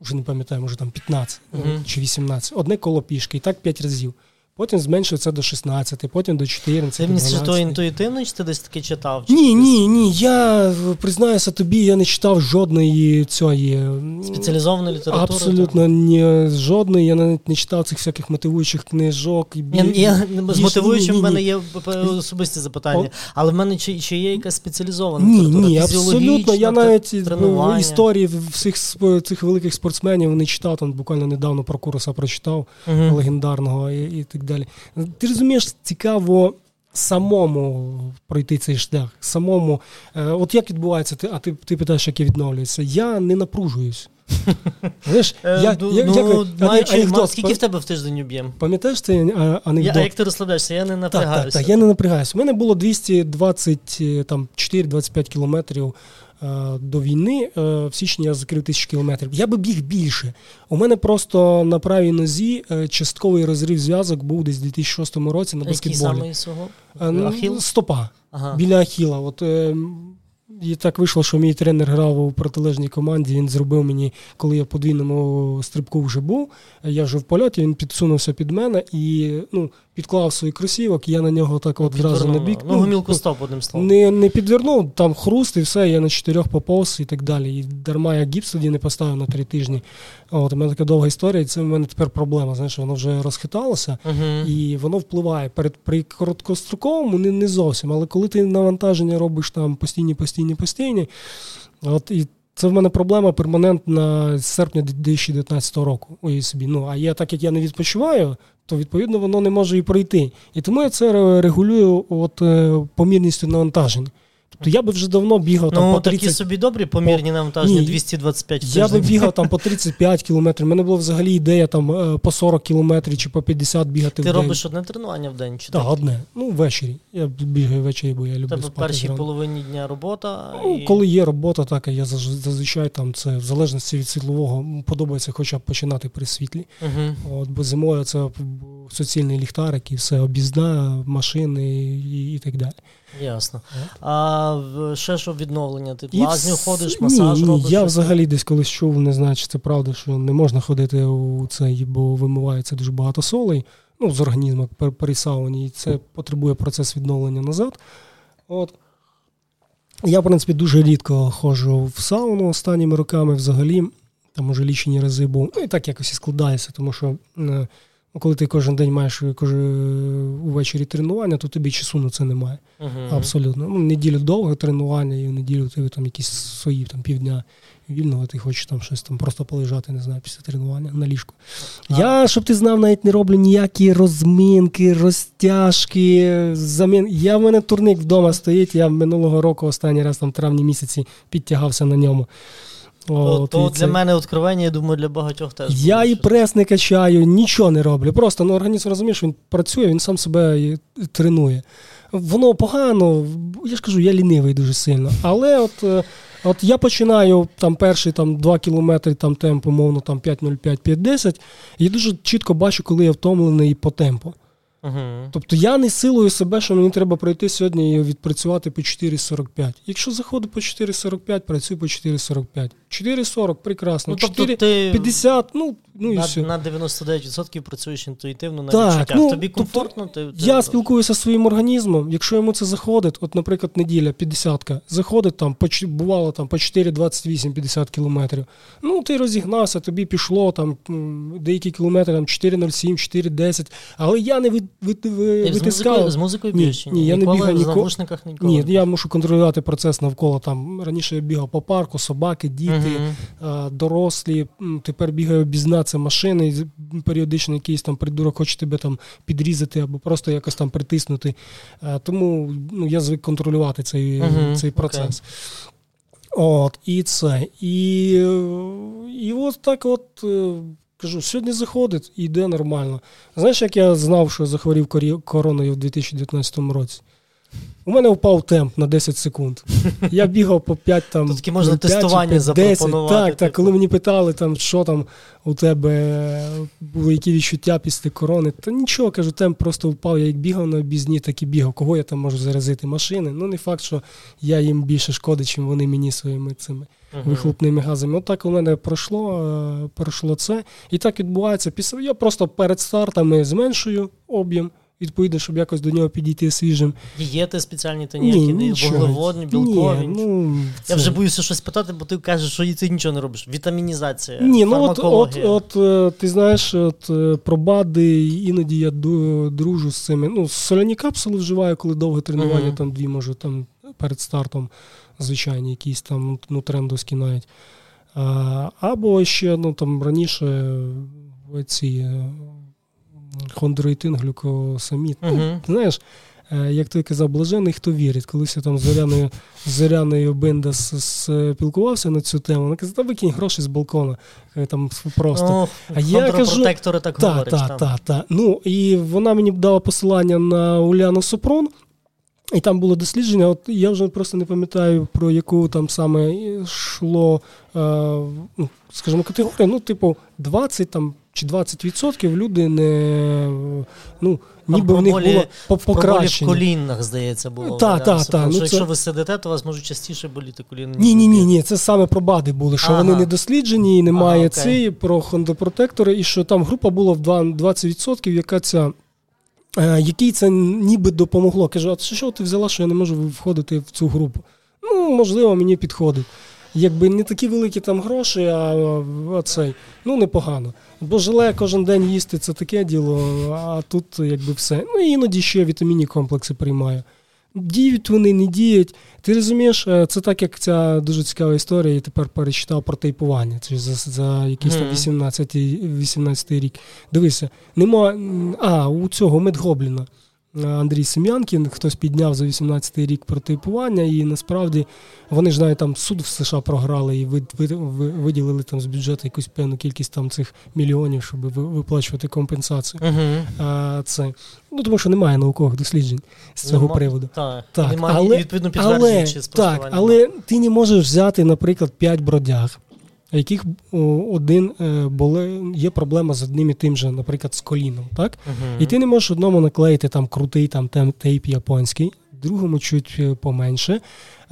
вже не пам'ятаю, може там 15 uh-huh. чи 18, одне коло пішки, і так 5 разів. Потім зменшується до 16, потім до 14. Ти мені то інтуїтивно, чи ти десь таки читав? Чи ні, ні, ні. Я признаюся тобі, я не читав жодної цієї спеціалізованої літератури. Абсолютно ні, жодної. Я навіть не читав цих всяких мотивуючих книжок. Я, я, з мотивуючим в мене є особисті запитання, але в мене чи, чи є якась спеціалізована ні, література? Ні, абсолютно. Я навіть тренування. історії всіх цих великих спортсменів не читав. Там буквально недавно про Куроса прочитав угу. легендарного і, і так далі. Ти розумієш, цікаво. Самому пройти цей шлях, самому. Е, от як відбувається, ти, а ти ти питаєш, як я відновлююся? Я не напружуюсь. Знаєш, е, я, ну, я, ну, я, маючи, анекдот, скільки в тебе в тиждень об'єм? Пам'ятаєш цей анекдот? Я, а як ти розслабляєшся? Я не напрягаюся. Так, так, так, я не напрягаюся. У мене було 224-25 кілометрів Е, до війни е, в січні я закрив тисячу кілометрів. Я би біг більше. У мене просто на правій нозі е, частковий розрив зв'язок був десь у 2006 році на баскетболі. Який саме Ахіл? Стопа ага. біля Ахіла. От і так вийшло, що мій тренер грав у протилежній команді. Він зробив мені, коли я в подвійному стрибку вже був. Я вже в польоті, він підсунувся під мене і ну, підклав свій кросівок, я на нього так от зразу на бік. Ну, гомілку стоп, одним словом. Не не підвернув, там хруст і все, я на чотирьох поповз і так далі. І дарма я гіпс тоді не поставив на три тижні. От, У мене така довга історія, і це в мене тепер проблема. Знаєш, воно вже розхиталося uh-huh. і воно впливає. Перед При короткостроковому не, не зовсім, але коли ти навантаження робиш там постійні, постійні, постійні, от і. Це в мене проблема перманентна з серпня 2019 року. Ой, собі. Ну, А я, так як я не відпочиваю, то відповідно воно не може і пройти. І тому я це регулюю от, е, помірністю навантажень. Тобто я би вже давно бігав ну, по 30... такі собі добрі помірні навантаження, Ні, 225 Я би бігав там по 35 кілометрів. У мене була взагалі ідея там е, по 40 кілометрів чи по 50 бігати Ти в день. Ти робиш одне тренування в день? чи Так, одне. Ну, ввечері. Я бігаю ввечері, бо я люблю Тебе спати. в першій половині дня робота. Ну, і... Коли є робота, так я зазвичай там це в залежності від світлового подобається хоча б починати при світлі. Угу. От, Бо зимою це суцільний ліхтарик і все, об'їзда, машини і, і так далі. Ясно. А ще що відновлення? Ти лазню ходиш, масаж ні, робиш? Я взагалі десь колись чув, не знаю, чи це правда, що не можна ходити у цей, бо вимивається дуже багато солей ну, з організму пересавлені, і це потребує процес відновлення назад. От. Я, в принципі, дуже рідко ходжу в сауну останніми роками взагалі. Там уже лічені рази був. Ну і так якось і складається, тому що. Е, коли ти кожен день маєш кожен, увечері тренування, то тобі часу на це немає. Uh-huh. Абсолютно. Ну, Неділю довге тренування, і в неділю тебе там якісь свої там, півдня вільного, ти хочеш там щось там просто полежати, не знаю, після тренування на ліжку. Uh-huh. Я, щоб ти знав, навіть не роблю ніякі розминки, розтяжки, замін. Я в мене турник вдома стоїть, я минулого року останній раз там в травні місяці підтягався на ньому. О, то для це... мене відкривання, я думаю, для багатьох теж. Я і прес не качаю, нічого не роблю. Просто ну, організм розумієш, він працює, він сам себе тренує. Воно погано, я ж кажу, я лінивий дуже сильно. Але от е, от я починаю там перші там, 2 кілометри там, темпу, умовно, там 5.05-5.10, і я дуже чітко бачу, коли я втомлений по темпу. Uh-huh. Тобто я не силою себе, що мені треба пройти сьогодні і відпрацювати по 4,45. Якщо заходу по 4,45, працюю по 4,45. 4,40 прекрасно. Ну, тобто 4,50, ну, ну і на, все. На 99% працюєш інтуїтивно на так, відчуттях. Ну, Тобі тобто комфортно? Тобто, ти, я спілкуюся зі своїм організмом. Якщо йому це заходить, от, наприклад, неділя 50-ка, заходить там, по, бувало там по 4,28-50 кілометрів. Ну, ти розігнався, тобі пішло там деякі кілометри, там 4,07, 4,10, але я не від, від, від, витискав. З музикою ні, ні, я не бігаю ніколи. Ні, я мушу контролювати процес навколо. Там Раніше я бігав по парку, собаки, діти, uh-huh. дорослі. Тепер бігаю це машини, періодично якийсь там придурок хоче тебе там підрізати або просто якось там притиснути. Тому ну, я звик контролювати цей, uh-huh. цей процес. Okay. От, І це. І і от так от е, кажу, сьогодні заходить і йде нормально. Знаєш, як я знав, що захворів короною в 2019 році? У мене впав темп на 10 секунд. Я бігав по 5 там. Тут таки можна 5, тестування 5, запропонувати. Так, так, коли мені питали, там, що там у тебе були які відчуття після корони, то нічого, кажу, темп просто впав. Я як бігав на обізні, так і бігав. Кого я там можу заразити? Машини. Ну, не факт, що я їм більше шкоди, чим вони мені своїми цими uh-huh. вихлопними газами. От так у мене пройшло, е, пройшло це. І так відбувається. Після я просто перед стартами зменшую об'єм відповідно, щоб якось до нього підійти свіжим. Дієти спеціальні тоніки, вуглеводні, білкові. Ні, ну, це... Я вже боюся щось питати, бо ти кажеш, що ти нічого не робиш. Вітамінізація. Ні, ну от от, от е, ти знаєш, от е, про БАДи, іноді я дружу з цими. Ну, соляні капсули вживаю, коли довге тренування, uh там дві, може, там перед стартом, звичайні, якісь там ну, трендовські навіть. А, Або ще ну, там раніше ці хондроїтин, глюкосамід. Uh-huh. Ну, знаєш, е, як ти казав, блажений, хто вірить. Колись я там з Зоряною, Зоряною Бенда спілкувався на цю тему, вона казала, та викинь гроші з балкона. Е, там просто. Oh, а я кажу, так та, говорять. Та, та, та. Ну, І вона мені дала посилання на Уляну Сопрон. І там було дослідження, от я вже просто не пам'ятаю, про яку там саме йшло, е, ну, скажімо, категорія. Ну, типу, 20 там чи 20% люди не ну, ніби в них було покращення. в колінах, здається, було. Так, так, так. Ну, Якщо ви сидите, то у вас можуть частіше боліти коліна. Ні, ні, ні, ні, це саме про БАДи були, що ага. вони не досліджені, і немає ага, цієї про хондопротектори, і що там група була в 20%, яка ця. Е, який це ніби допомогло. Кажу, а що ти взяла, що я не можу входити в цю групу? Ну, можливо, мені підходить якби не такі великі там гроші, а, цей, ну непогано. Бо желе кожен день їсти це таке діло, а тут якби все. Ну і іноді ще вітамінні комплекси приймаю. Діють вони, не діють. Ти розумієш, е, це так, як ця дуже цікава історія, я тепер перечитав про тейпування. Це за за якийсь там 18 18 рік. Дивися, нема. А, у цього медгобліна. Андрій Сем'янкін, хтось підняв за 18-й рік протипування, і насправді вони ж навіть там суд в США програли і виділили там з бюджету якусь певну кількість там цих мільйонів, щоб виплачувати компенсацію. Uh-huh. А, це, Ну тому що немає наукових досліджень з цього Нема, приводу. Так, так немає але, відповідно але, так, але ти не можеш взяти, наприклад, 5 бродяг яких один е, були, є проблема з одним і тим же, наприклад, з коліном. так? Uh-huh. І ти не можеш одному наклеїти там крутий там тейп японський, другому чуть е, поменше,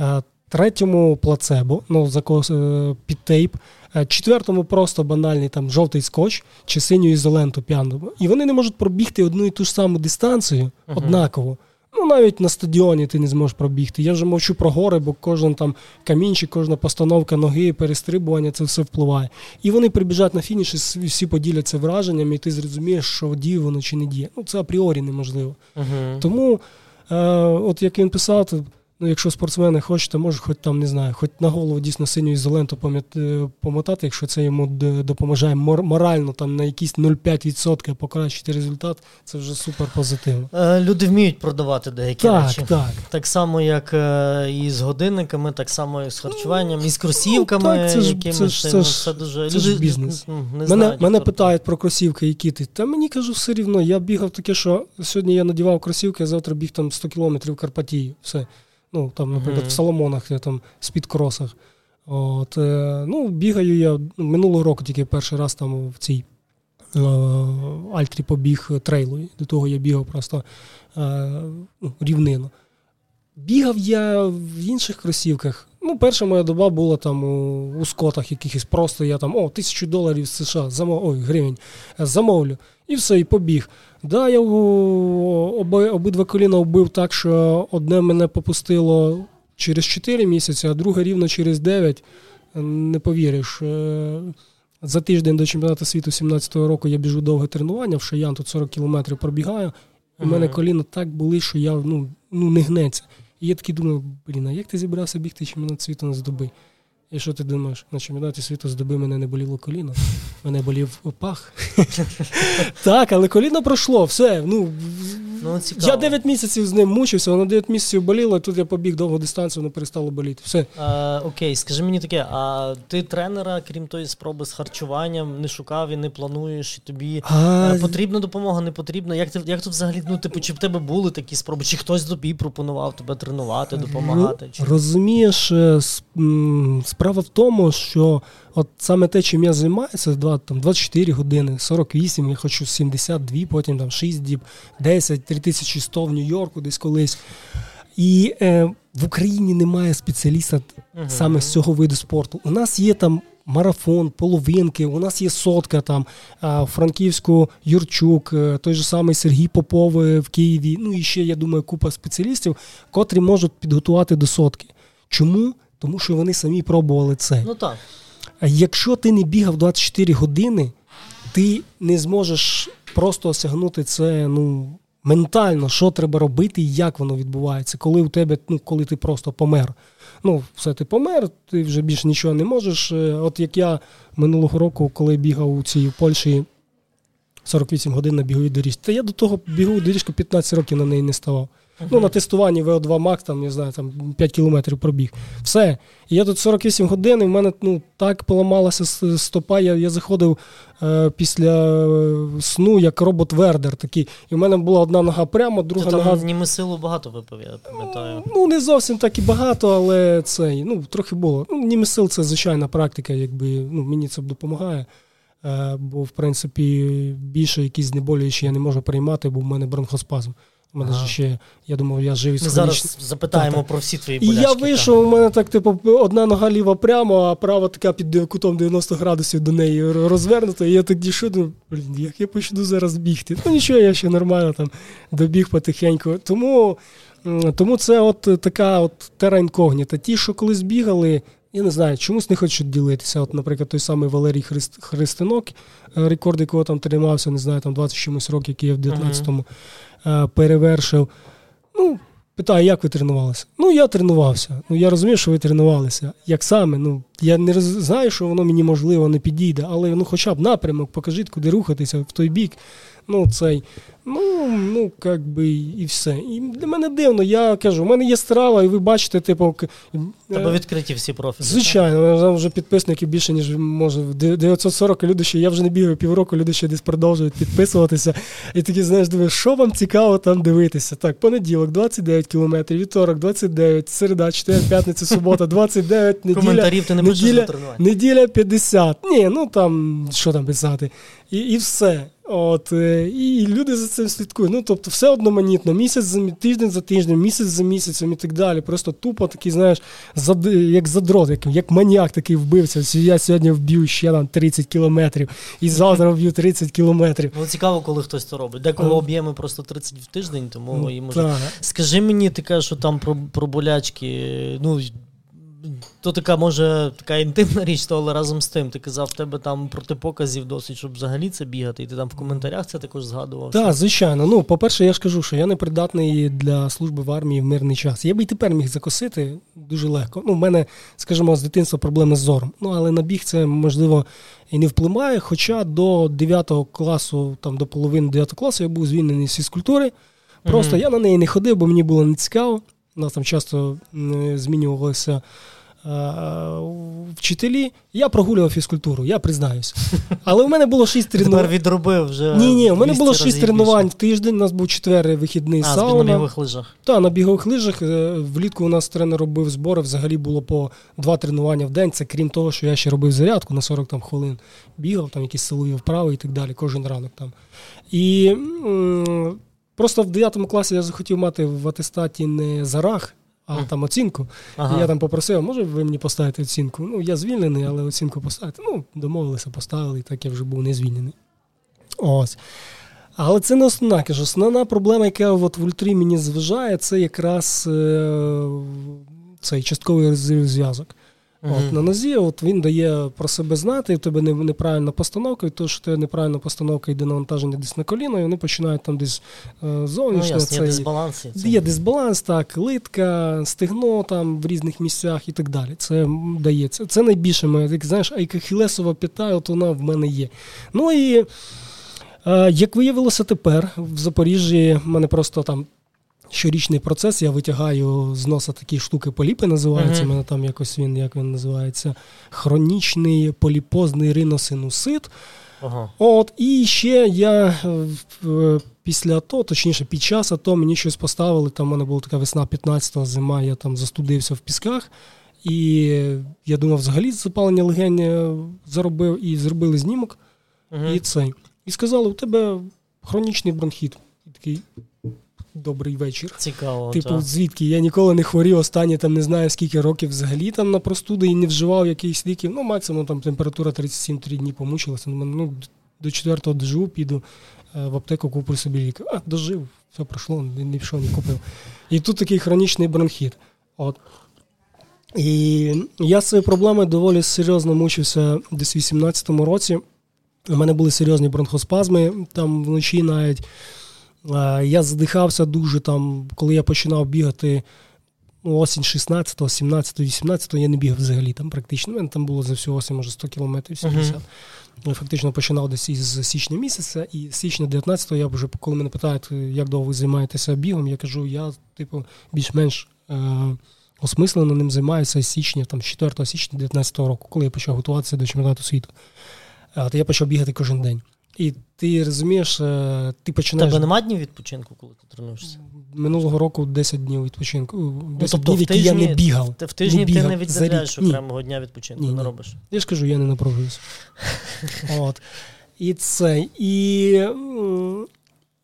е, третьому плацебо, ну, закос, під тейп, четвертому просто банальний там жовтий скотч чи синю ізоленту п'яну. І вони не можуть пробігти одну і ту ж саму дистанцію uh-huh. однаково. Ну, навіть на стадіоні ти не зможеш пробігти. Я вже мовчу про гори, бо кожен там камінчик, кожна постановка ноги, перестрибування, це все впливає. І вони прибіжать на фініш і всі поділяться враженнями, і ти зрозумієш, що діє воно чи не діє. Ну, це апріорі неможливо. Uh-huh. Тому, е, от як він писав, Ну, якщо спортсмени хочете, може, хоч там не знаю, хоч на голову дійсно синю ізоленту е, помотати, якщо це йому допомагає морально там на якісь 0,5% покращити результат, це вже супер позитивно. Е, люди вміють продавати деякі так, речі. Так, так само, як е, і з годинниками, так само і з харчуванням, і з кросівками. Ну, так, це ж, це ж, це ж, це дуже... це ж бізнес. Не мене знають, мене питають про кросівки, які ти. Та мені кажу, все рівно. Я бігав таке, що сьогодні я надівав кросівки, а завтра біг там 100 кілометрів в Карпатії. Все. Ну, там, наприклад, mm-hmm. в Соломонах, там спідкросах. От, е, ну, Бігаю я минулого року тільки перший раз там в цій Альтрі побіг трейлою. До того я бігав просто ну, рівнину. Бігав я в інших кросівках. Ну, перша моя доба була там у, у скотах якихось. Просто я там о, тисячу доларів США, замов... ой, гривень, замовлю. І все, і побіг. Да, я оби, обидва коліна вбив так, що одне мене попустило через 4 місяці, а друге рівно через 9. Не повіриш. Е, за тиждень до чемпіонату світу 17-го року я біжу довге тренування, в Шаян тут 40 кілометрів пробігаю. У мене коліно так були, що я ну, ну не гнеться. І я такий думаю, блін, а як ти зібрався бігти чемпіонат світу на здоби? І що ти думаєш? На чемпіонаті світу з доби мене не боліло коліно, мене болів пах. Так, але коліно пройшло, все. Ну, ну Я 9 місяців з ним мучився, воно 9 місяців боліло, тут я побіг довгу дистанцію, воно перестало боліти. Все. А, Окей, скажи мені таке, а ти тренера, крім тої спроби з харчуванням, не шукав і не плануєш, і тобі а... потрібна допомога, не потрібна? Як ти як тут взагалі, ну, типу, чи в тебе були такі спроби, чи хтось тобі пропонував тебе тренувати, допомагати? Чи... Розумієш, е, Справа в тому, що от саме те, чим я займаюся, там 24 години, 48, я хочу 72, потім там 6 діб, 10, 3100 в Нью-Йорку десь колись. І е, в Україні немає спеціаліста uh-huh. саме з цього виду спорту. У нас є там марафон, половинки, у нас є сотка там Франківську Юрчук, е, той же самий Сергій Попов е, в Києві. Ну і ще, я думаю, купа спеціалістів, котрі можуть підготувати до сотки. Чому? Тому що вони самі пробували це. Ну так. Якщо ти не бігав 24 години, ти не зможеш просто осягнути це ну, ментально, що треба робити і як воно відбувається, коли у тебе, ну, коли ти просто помер. Ну, все, ти помер, ти вже більше нічого не можеш. Е, от як я минулого року, коли бігав у цій Польщі 48 годин на біговій доріжці, то я до того бігову доріжку 15 років на неї не ставав. Ну, на тестуванні vo 2 Max, там, не знаю, там 5 кілометрів пробіг. Все. І я тут 48 годин, і в мене ну, так поламалася стопа. Я я заходив е, після е, сну, як робот Вердер такий. І в мене була одна нога прямо, друга Ти там нога. Німи силу багато випив, я пам'ятаю. Ну, не зовсім так і багато, але це ну, трохи було. Ну, Німи сил це звичайна практика, якби ну, мені це допомагає. Е, бо, в принципі, більше якісь знеболюючі я не можу приймати, бо в мене бронхоспазм. У мене ага. ще, я думав, я живий Ми зараз запитаємо так, про всі твої болячки. І я вийшов, у мене так, типу, одна нога ліва прямо, а права така під кутом 90 градусів до неї розвернута. І я так дійшов, думаю, блін, як я почну зараз бігти. Ну нічого, я ще нормально там добіг потихеньку. Тому тому це от така от тера інкогніта. Ті, що колись бігали, я не знаю, чомусь не хочуть ділитися. От, наприклад, той самий Валерій Христ, Христинок, е, рекорд, якого там тримався, не знаю, там 20 чимось років, який я в 19-му. Е, перевершив. Ну, Питаю, як ви тренувалися? Ну, я тренувався. Ну, я розумію, що ви тренувалися. Як саме? Ну, Я не роз... знаю, що воно мені можливо не підійде, але ну, хоча б напрямок, покажіть, куди рухатися в той бік. Ну, цей. Ну, ну, як би і все. І для мене дивно, я кажу, у мене є страва, і ви бачите, типу. Тебе відкриті всі профілі. Звичайно, вже підписників більше, ніж може 940 люди ще, я вже не бігаю півроку, люди ще десь продовжують підписуватися. І такі, знаєш, думаєш, що вам цікаво там дивитися? Так, понеділок, 29 кілометрів, вівторок, 29, середа, 4, п'ятниця, субота, 29, неділя. Коментарів ти не неділя, неділя 50. Ні, ну там, що там писати. І, І все. От, е, І люди за цим слідкують. Ну, тобто, все одноманітно, місяць за тиждень за тижнем, місяць за місяцем і так далі. Просто тупо такий, знаєш, зад, як задрот, як як маніяк такий вбивця. Я сьогодні вб'ю ще там 30 кілометрів, і завтра вб'ю 30 кілометрів. Ну, Цікаво, коли хтось це робить. Декого об'єми просто 30 в тиждень, тому ну, і може. Скажи мені, ти кажеш, що там про, про болячки. ну, то така може така інтимна річ, то, але разом з тим ти казав, в тебе там протипоказів досить, щоб взагалі це бігати, і ти там в коментарях це також згадував. Так, звичайно. Ну, по-перше, я ж кажу, що я не придатний для служби в армії в мирний час. Я би і тепер міг закосити дуже легко. Ну, в мене, скажімо, з дитинства проблеми з зором. Ну, але на біг це можливо і не впливає. Хоча до 9 класу, там до половини 9 класу я був звільнений з фізкультури. Просто mm-hmm. я на неї не ходив, бо мені було не цікаво. У нас там часто змінювалося вчителі. Я прогулював фізкультуру, я признаюся. Але у мене було шість тренувань. Тепер відробив вже. Ні, ні, у мене було шість тренувань в тиждень. У нас був четвер вихідний а, сауна. на бігових лижах. Так, на бігових лижах. Е, влітку у нас тренер робив збори. Взагалі було по два тренування в день. Це крім того, що я ще робив зарядку на 40 там, хвилин. Бігав, там якісь силові вправи і так далі, кожен ранок там. І просто в 9 класі я захотів мати в атестаті не зарах а там оцінку. Ага. І я там попросив, може ви мені поставити оцінку? Ну, я звільнений, але оцінку поставити. Ну, домовилися, поставили, і так я вже був не звільнений. Ось. Але це не основна кажу. Основна проблема, яка от в ультрі мені зважає, це якраз е, цей частковий зв'язок. Mm-hmm. От, На нозі от він дає про себе знати, і в тебе неправильна постановка, і то, що тебе неправильна постановка йде навантаження десь на коліно, і вони починають там десь е, зовнішньо. Ну, це, є дисбаланс. Є дисбаланс, так, литка, стегно там в різних місцях і так далі. Це дається. Це найбільше моє, як знаєш, айкахілесова п'ята, от вона в мене є. Ну і е, як виявилося тепер, в Запоріжжі в мене просто там щорічний процес. Я витягаю з носа такі штуки поліпи, називаються. У uh-huh. мене там якось він, як він називається, хронічний поліпозний риносинусит. Uh-huh. От, І ще я після АТО, точніше, під час АТО мені щось поставили. Там у мене була така весна 15-го зима, я там застудився в пісках. І я думав, взагалі запалення легень заробив і зробили знімок. Uh-huh. І цей. І сказали, у тебе хронічний бронхіт. І такий, добрий вечір. Цікаво. Типу, так. звідки? Я ніколи не хворів, останні там не знаю скільки років взагалі там на простуди і не вживав якихось ліків. Ну, максимум там температура 37-3 дні помучилася. Ну, до 4-го доживу, піду е, в аптеку, куплю собі ліки. А, дожив, все пройшло, не, пішов, не купив. І тут такий хронічний бронхіт. От. І я з цією проблемою доволі серйозно мучився десь в 18-му році. У мене були серйозні бронхоспазми, там вночі навіть. Я задихався дуже там, коли я починав бігати ну, осінь 16, 17, 18, я не бігав взагалі там практично. У мене там було за всю осінь, може 100 кілометрів 70. Uh-huh. Я фактично починав десь із січня місяця, і з січня 19-го я вже, коли мене питають, як довго ви займаєтеся бігом, я кажу, я, типу, більш-менш е- осмислено ним займаюся з січня, там, 4 січня 19-го року, коли я почав готуватися до чемпіонату світу. Е- то я почав бігати кожен день. І ти розумієш, е, ти починаєш. Тебе нема днів відпочинку, коли ти тренуєшся? Минулого року 10 днів відпочинку. 10 ну, тобто днів, які я не бігав. В тижні не бігав. ти не відзначаєш окремого дня відпочинку, ні, не робиш. Я ж кажу, я не напружуюсь. От. І це. І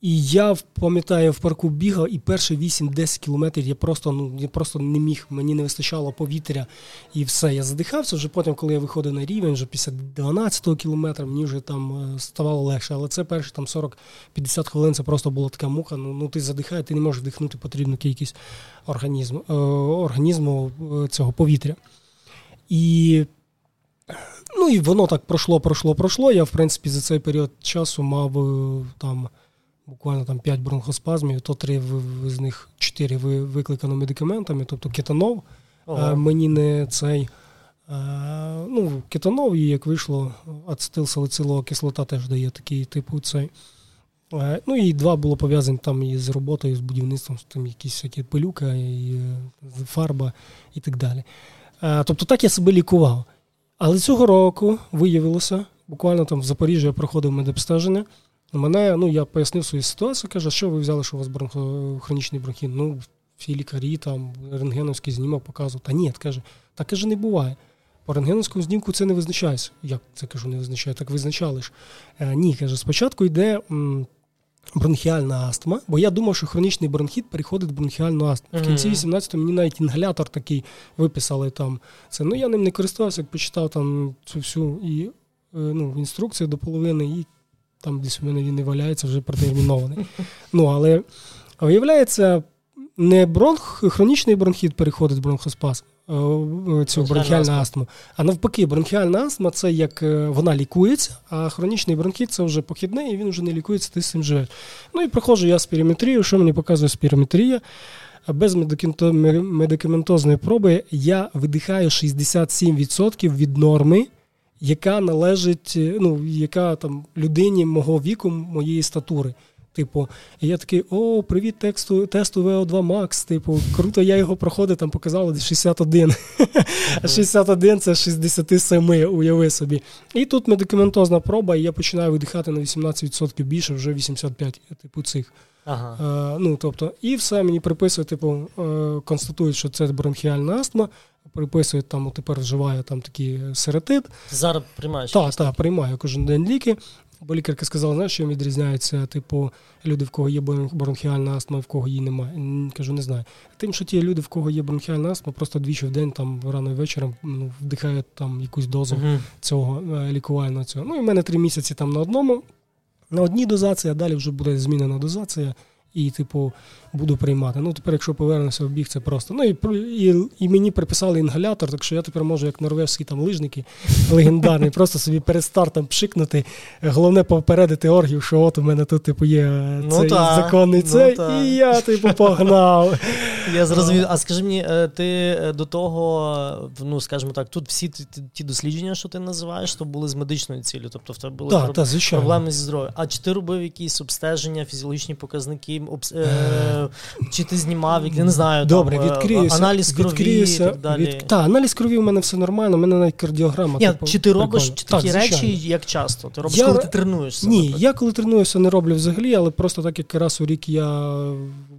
і я пам'ятаю, в парку бігав, і перші 8-10 кілометрів я просто ну, я просто не міг, мені не вистачало повітря і все. Я задихався. Вже потім, коли я виходив на рівень, вже після 12-го кілометра, мені вже там е, ставало легше. Але це перші там 40-50 хвилин це просто була така мука. Ну ну ти задихаєш, ти не можеш вдихнути потрібну кількість організму, е, організму е, цього повітря. І ну, і воно так пройшло, пройшло, пройшло. Я, в принципі, за цей період часу мав там буквально там 5 бронхоспазмів, то 3 з них 4 викликано медикаментами, тобто кетанол. Ага. Мені не цей. Ну, кетанол, і як вийшло, ацетилсалицилова кислота теж дає такий типу цей. Ну і два було пов'язані там із роботою, з будівництвом, там якісь всякі пилюка, і е, фарба і так далі. Тобто так я себе лікував. Але цього року виявилося, буквально там в Запоріжжі я проходив медобстеження. Мене, ну я пояснив свою ситуацію, каже, що ви взяли, що у вас бронхо, хронічний бронхіт? Ну, всі лікарі, там, рентгеновський знімок показував. Та ні, каже, так каже, не буває. По рентгеновському знімку це не визначається. Як це кажу, не визначає? Так визначали ж. Е, ні, каже, спочатку йде м, бронхіальна астма, бо я думав, що хронічний бронхіт переходить в бронхіальну астму. В кінці 18-го мені навіть інгалятор такий виписали там. Це ну я ним не користувався, як почитав там цю всю і е, ну, інструкцію до половини і там десь у мене він не валяється, вже протермінований. Ну, але виявляється, не бронх, хронічний бронхіт переходить в бронхоспазм, е, цю бронхіальну астму. А навпаки, бронхіальна астма це як е, вона лікується, а хронічний бронхіт це вже похідний, і він вже не лікується, ти з цим живеш. Ну і проходжу я спірометрію. Що мені показує спірометрія? Без медикаментозної проби я видихаю 67% від норми яка належить, е, ну, яка там людині мого віку, моєї статури. Типу, і я такий: о, привіт, тексту, тесту VO2 Max. Типу, круто, я його проходив, там показало 61. А 61 це 67, уяви собі. І тут медикаментозна проба, і я починаю видихати на 18% більше, вже 85, типу, цих. Ага. Е, ну, тобто, І все мені приписують, типу, е, констатують, що це бронхіальна астма. Приписують там, тепер вживає там такий серетит. Зараз приймаєш? Так, так, приймаю кожен день ліки. Бо лікарка сказала, знаєш, що відрізняється, типу, люди, в кого є бронхіальна астма, в кого її немає. Кажу, не знаю. Тим, що ті люди, в кого є бронхіальна астма, просто двічі в день, там рано і вечором ну, вдихають там якусь дозу uh-huh. цього е, лікувального цього. Ну і в мене три місяці там на одному, на одній дозації, а далі вже буде змінена дозація і, типу, буду приймати. Ну, тепер, якщо повернуся в біг, це просто. Ну і і, і мені приписали інгалятор, так що я тепер можу, як норвежські там лижники легендарний, просто собі перед стартом пшикнути. Головне попередити оргів, що от у мене тут, типу, є ну, цей та, законний ну, цей, та. і я, типу, погнав. Я зрозумів. А скажи мені, е, ти е, до того, ну скажімо так, тут всі ті, ті дослідження, що ти називаєш, то були з медичною ціллю, тобто в тебе були та, та, проблеми зі здоров'ям. А чи ти робив якісь обстеження, фізіологічні показники? Обс... Е, чи ти знімав, я не знаю, Добре, там, відкриюся, аналіз крові відкриюся, і так далі. Від... Так, аналіз крові у мене все нормально, у мене навіть кардіограма. Ні, типу, Чи ти робиш так, такі звичайно. речі, як часто? Ти робиш, я... коли ти тренуєшся? Ні, наприклад? я коли тренуюся, не роблю взагалі, але просто так як раз у рік я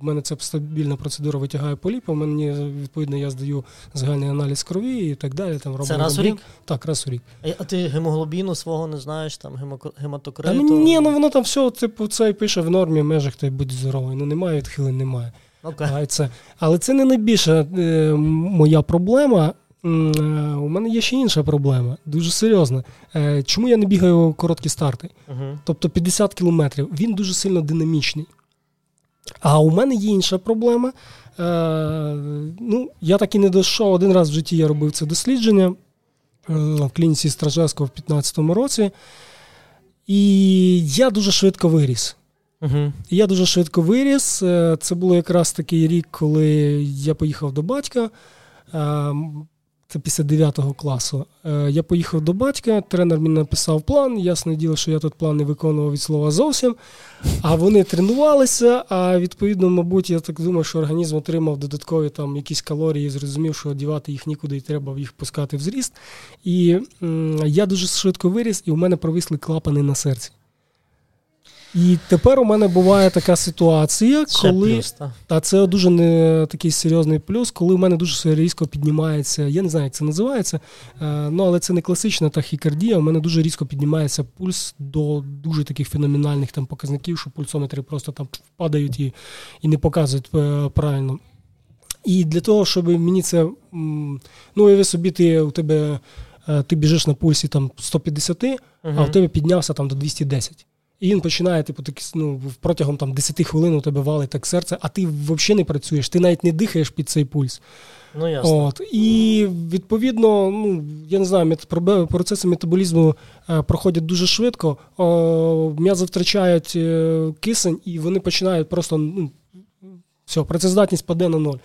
в мене це стабільна процедура витягаю поліпа, у мене відповідно я здаю загальний аналіз крові і так далі. Там Це раз у рік? Так, раз у рік. А ти гемоглобіну свого не знаєш, там гематокриту? Ні, ну воно там все, типу, це пише в нормі, в межах, ти будь здоровий. Ну немає відхилень, немає. Okay. Це. Але це не найбільша е, моя проблема. Е, у мене є ще інша проблема, дуже серйозна. Е, чому я не бігаю короткі старти? Uh-huh. Тобто 50 кілометрів, він дуже сильно динамічний. А у мене є інша проблема. Е, ну, Я так і не дійшов. Один раз в житті я робив це дослідження в клініці Стражевського в 2015 році. І я дуже швидко виріс. Угу. Я дуже швидко виріс. Е, це було якраз такий рік, коли я поїхав до батька. Е, це після 9 класу. Е, я поїхав до батька, тренер мені написав план. Ясне діло, що я тут план не виконував від слова зовсім. А вони тренувалися. А відповідно, мабуть, я так думаю, що організм отримав додаткові там якісь калорії, зрозумів, що одівати їх нікуди і треба їх пускати в зріст. І м- я дуже швидко виріс, і у мене провисли клапани на серці. І тепер у мене буває така ситуація, коли плюс, та. та це дуже не такий серйозний плюс, коли у мене дуже різко піднімається. Я не знаю, як це називається, е, ну але це не класична тахікардія. У мене дуже різко піднімається пульс до дуже таких феноменальних там показників, що пульсометри просто там впадають і, і не показують е, правильно. І для того, щоб мені це ну уяви собі, ти у тебе е, ти біжиш на пульсі там 150, uh а у тебе піднявся там до 210. І він починає, типу, так, ну, протягом там, 10 хвилин у тебе валить так серце, а ти взагалі не працюєш, ти навіть не дихаєш під цей пульс. Ну, ясно. От. І відповідно, ну, я не знаю, процеси метаболізму е, проходять дуже швидко, м'язи втрачають е, кисень, і вони починають просто. ну, все, працездатність паде на ноль.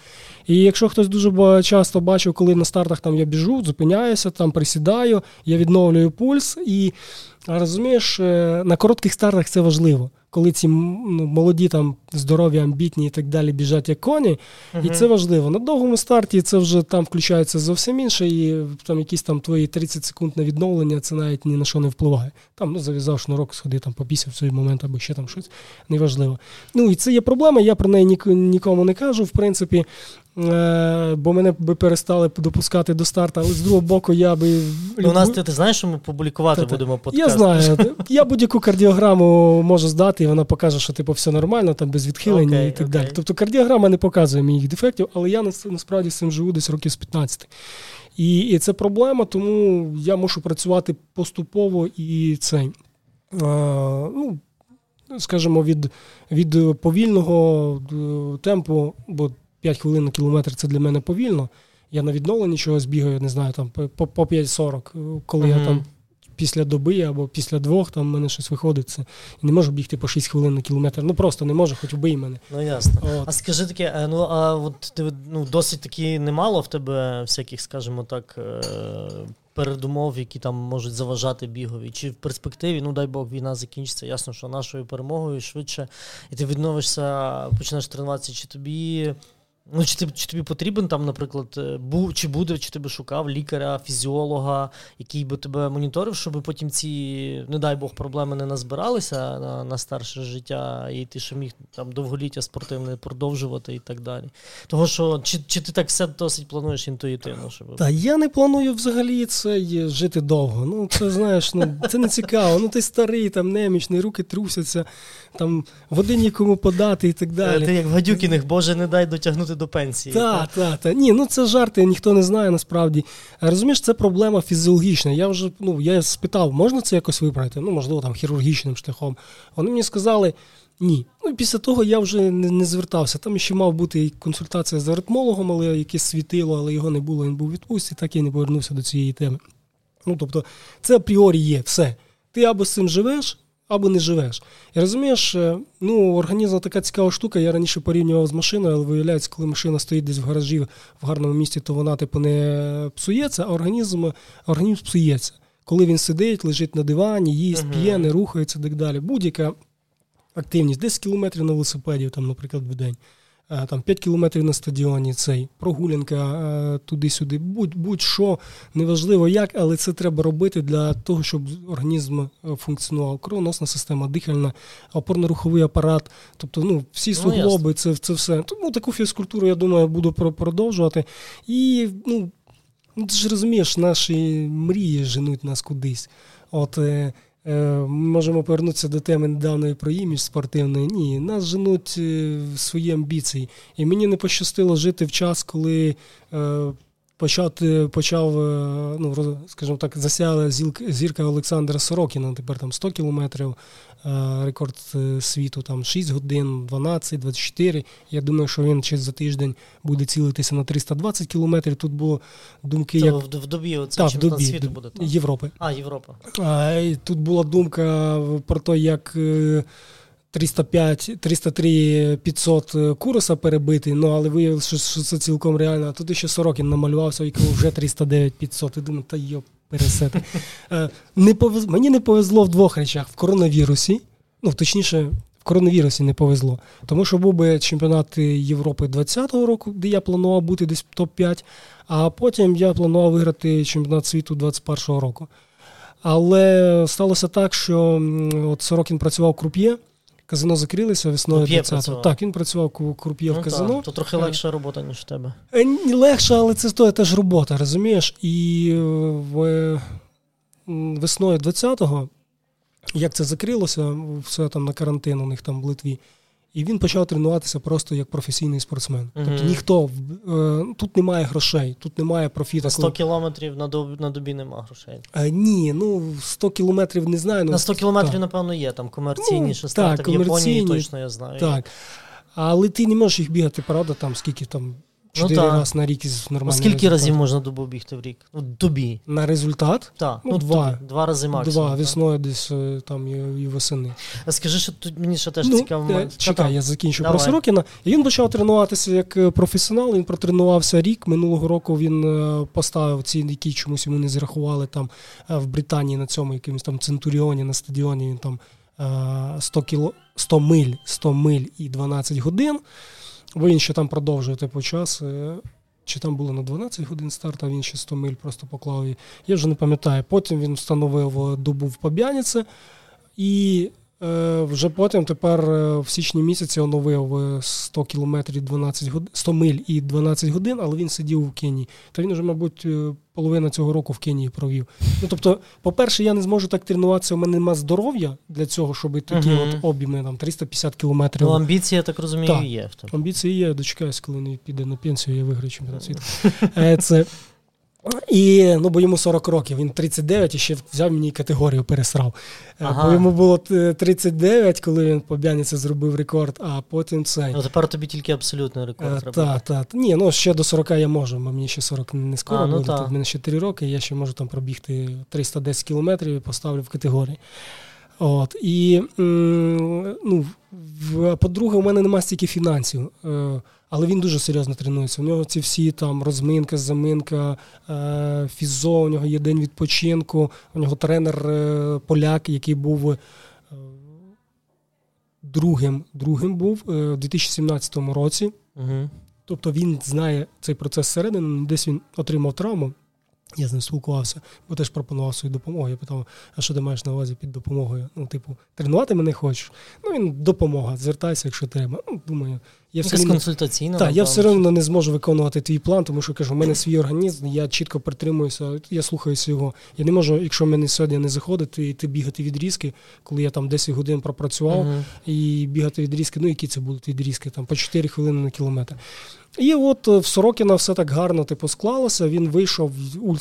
І якщо хтось дуже часто бачив, коли на стартах там я біжу, зупиняюся, там присідаю, я відновлюю пульс і розумієш, е, на коротких стартах це важливо коли ці ну, молоді, там здорові, амбітні і так далі біжать як коні, uh-huh. і це важливо. На довгому старті це вже там включається зовсім інше, і там якісь там твої 30 секунд на відновлення, це навіть ні на що не впливає. Там ну, зав'язав шнурок, сходи, там попісяв в цей момент або ще там щось неважливо. Ну і це є проблема, я про неї нікому не кажу. В принципі, бо мене би перестали допускати до старту, але з другого боку, я би. Ну, у нас ти, ти знаєш, що ми публікувати Та-та. будемо подкаст? Я знаю. Я будь-яку кардіограму можу здати, і вона покаже, що типу все нормально, там без відхилення okay, і так okay. далі. Тобто кардіограма не показує моїх дефектів, але я насправді з цим живу десь років з 15. І і це проблема, тому я мушу працювати поступово і цей. А, ну, Скажімо, від від повільного е, темпу, бо 5 хвилин на кілометр це для мене повільно. Я на відновленні чогось бігаю, не знаю, там по по 5.40, коли uh-huh. я там після доби або після двох там в мене щось виходить. Це і не можу бігти по 6 хвилин на кілометр. Ну просто не можу, хоч вбий мене. Ну ясно. От. А скажи таке, е, ну а от ти ну досить таки немало в тебе всяких, скажімо так, е, передумов, які там можуть заважати бігові? Чи в перспективі, ну дай Бог, війна закінчиться, ясно, що нашою перемогою швидше, і ти відновишся, почнеш тренуватися, чи тобі Ну, Чи чи тобі потрібен там, наприклад, е, був, чи буде, чи ти би шукав лікаря, фізіолога, який би тебе моніторив, щоб потім ці, не дай Бог, проблеми не назбиралися на на старше життя, і ти ще міг там довголіття спортивне продовжувати і так далі. Того, що чи чи ти так все досить плануєш інтуїтивно? Щоб... Та я не планую взагалі це жити довго. Ну, це знаєш, ну це не цікаво. Ну ти старий, там немічний, руки трусяться, там води нікому подати і так е, далі. Ти як в гадюкіних, Боже, не дай дотягнути до пенсії. Так, так, так. Ні, ну це жарти, ніхто не знає насправді. Розумієш, це проблема фізіологічна. Я вже ну, я спитав, можна це якось виправити? Ну, можливо, там хірургічним шляхом. Вони мені сказали. Ні. Ну після того я вже не не звертався. Там ще мав бути консультація з аритмологом, але якесь світило, але його не було, він був у відпустці, так я не повернувся до цієї теми. Ну, тобто, це апріорі є все. Ти або з цим живеш, або не живеш. І розумієш, е, ну, організм така цікава штука. Я раніше порівнював з машиною, але виявляється, коли машина стоїть десь в гаражі в гарному місті, то вона типу не псується, а організм організм псується. Коли він сидить, лежить на дивані, їсть, п'є, не рухається і так далі. Будь-яка активність, 10 кілометрів на велосипеді, там, наприклад, в день. Е, там 5 кілометрів на стадіоні, цей прогулянка е, туди-сюди, будь-що, неважливо як, але це треба робити для того, щоб організм е, функціонував. Кровоносна система, дихальна, опорно-руховий апарат, тобто ну, всі ну, суглоби, ну, це це все. Тому таку фізкультуру, я думаю, буду продовжувати. І ну, ну ти ж розумієш, наші мрії женуть нас кудись. От ми можемо повернутися до теми недавної про імідж спортивної. Ні, нас женуть в свої амбіції. І мені не пощастило жити в час, коли почати, почав, ну, скажімо так, засяла зірка Олександра Сорокіна, тепер там 100 кілометрів, Е, рекорд е, світу там 6 годин, 12, 24. Я думаю, що він через за тиждень буде цілитися на 320 кілометрів. Тут було думки, Це як в, в добі оце в добі, світу буде так? Європи. А, Європа. А, Тут була думка про те, як. 305, 303 500 куроса перебити, ну але виявилося, що це цілком реально. А тут ще Сорокін намалювався, який вже 309 500. І думаю, та йоп, пересети. Е, не повез... Мені не повезло в двох речах: в коронавірусі, ну точніше, в коронавірусі не повезло. Тому що був би чемпіонат Європи 20-го року, де я планував бути десь в топ-5, а потім я планував виграти чемпіонат світу 21-го року. Але сталося так, що от Сорокін працював круп'є. Казино закрилися весною 20-го. Так, він працював круп'є ну, в казино. Так, То трохи легша робота, ніж в тебе. Е, легша, але це стоїть теж робота, розумієш? І е, в весною 20-го, як це закрилося, все там на карантин у них там в Литві. І він почав тренуватися просто як професійний спортсмен. mm Тобто ніхто е, тут немає грошей, тут немає профіту. 100 кілометрів на добі, на добі немає грошей. Е, ні, ну 100 кілометрів не знаю. Ну, на 100 кілометрів, напевно, є там комерційні ну, старти. в Японії точно я знаю. Так. Але ти не можеш їх бігати, правда, там скільки там Чотири ну, рази на рік із нормальним Скільки результатом. разів можна добу бігти в рік? Ну, добі. На результат? Так. Ну, ну Два Два рази максимум. Два, весною десь е, там і, і восени. А скажи, що тут мені ще теж ну, цікаво. Я, чекай, я закінчу Давай. про Сорокіна. І він почав тренуватися як е, професіонал, він протренувався рік. Минулого року він е, поставив ці, які чомусь йому не зрахували там в Британії на цьому якомусь там Центуріоні на стадіоні. Він там 100 кіло 100 миль, 100 миль і 12 годин. Бо інші там продовжує типу час. Е, чи там було на 12 годин старт, а він ще 100 миль просто поклав. Я вже не пам'ятаю. Потім він встановив добу в Паб'яніце і Е, вже потім тепер е, в січні місяці оновив 100 кілометрів 12 годин, 100 миль і 12 годин, але він сидів в Кенії. То він вже, мабуть, е, половина цього року в Кенії провів. Ну тобто, по-перше, я не зможу так тренуватися. У мене немає здоров'я для цього, щоб такі uh от обійми там 350 кілометрів. Ну, амбіції, я так розумію, так. є. Амбіції є. Дочекаюсь, коли він піде на пенсію, я виграю чемпіонат світу. Це і ну, бо йому 40 років, він 39 і ще взяв мені категорію пересрав. Е, ага. Бо йому було 39, коли він по Бяніці зробив рекорд, а потім цей. Ну тепер тобі тільки абсолютний рекорд. Так, так. Та. Ні, ну ще до 40 я можу, бо мені ще 40 не скоро а, ну, буде. Тут мене ще 3 роки, я ще можу там пробігти 310 кілометрів і поставлю в категорії. От, І ну, по-друге, у мене немає стільки фінансів. Е, Але він дуже серйозно тренується. У нього ці всі там розминка, заминка, е, фізо, у нього є день відпочинку, у нього тренер е, поляк, який був е, другим другим був у 2017 році. Угу. Тобто він знає цей процес зсередини, десь він отримав травму. Я з ним спілкувався, бо теж пропонував свою допомогу. Я питав, а що ти маєш на увазі під допомогою? Ну, типу, тренувати мене хочеш? Ну, він допомога, звертайся, якщо треба. Ну, думаю, я все консультаційна. Так, я все одно не зможу виконувати твій план, тому що кажу, у мене свій організм, я чітко притримуюся, я слухаюся його. Я не можу, якщо в мене сьогодні не заходить, і ти бігати відрізки, коли я там 10 годин пропрацював, uh-huh. і бігати відрізки, ну які це будуть відрізки, там по 4 хвилини на кілометр. І от е, в Сорокіна все так гарно типу, склалося. Він вийшов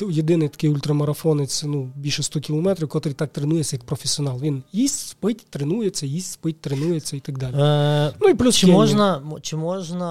єдиний такий ультрамарафонець, ну більше 100 кілометрів, котрий так тренується як професіонал. Він їсть, спить, тренується, їсть, спить, тренується і так далі. Е, ну і плюс чи можна, чи можна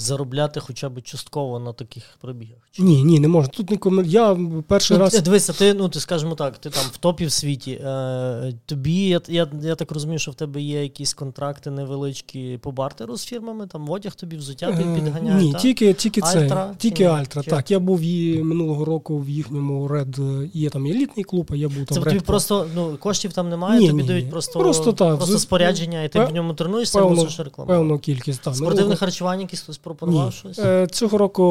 заробляти хоча б частково на таких пробігах? Чи? Ні, ні, не можна. Тут нікому. Я перший ну, раз. Дивися, ти, ну ти скажімо так, ти там в топі в світі. Е, Тобі, я, я я, так розумію, що в тебе є якісь контракти невеличкі по бартеру з фірмами, там одяг тобі взуття е, підганяє. Ні, так? тільки тільки це. Тільки Альтра. Чи? Так, я був і минулого року в їхньому Ред, є там елітний клуб, а я був там. Це тобі просто ну, коштів там немає, ні, тобі ні, дають просто просто, так, просто спорядження, і ти в ньому тренуєшся, мусиш рекламувати. Певну кількість. Так. Спортивне харчування якісь пропонував ні. щось? Е, цього року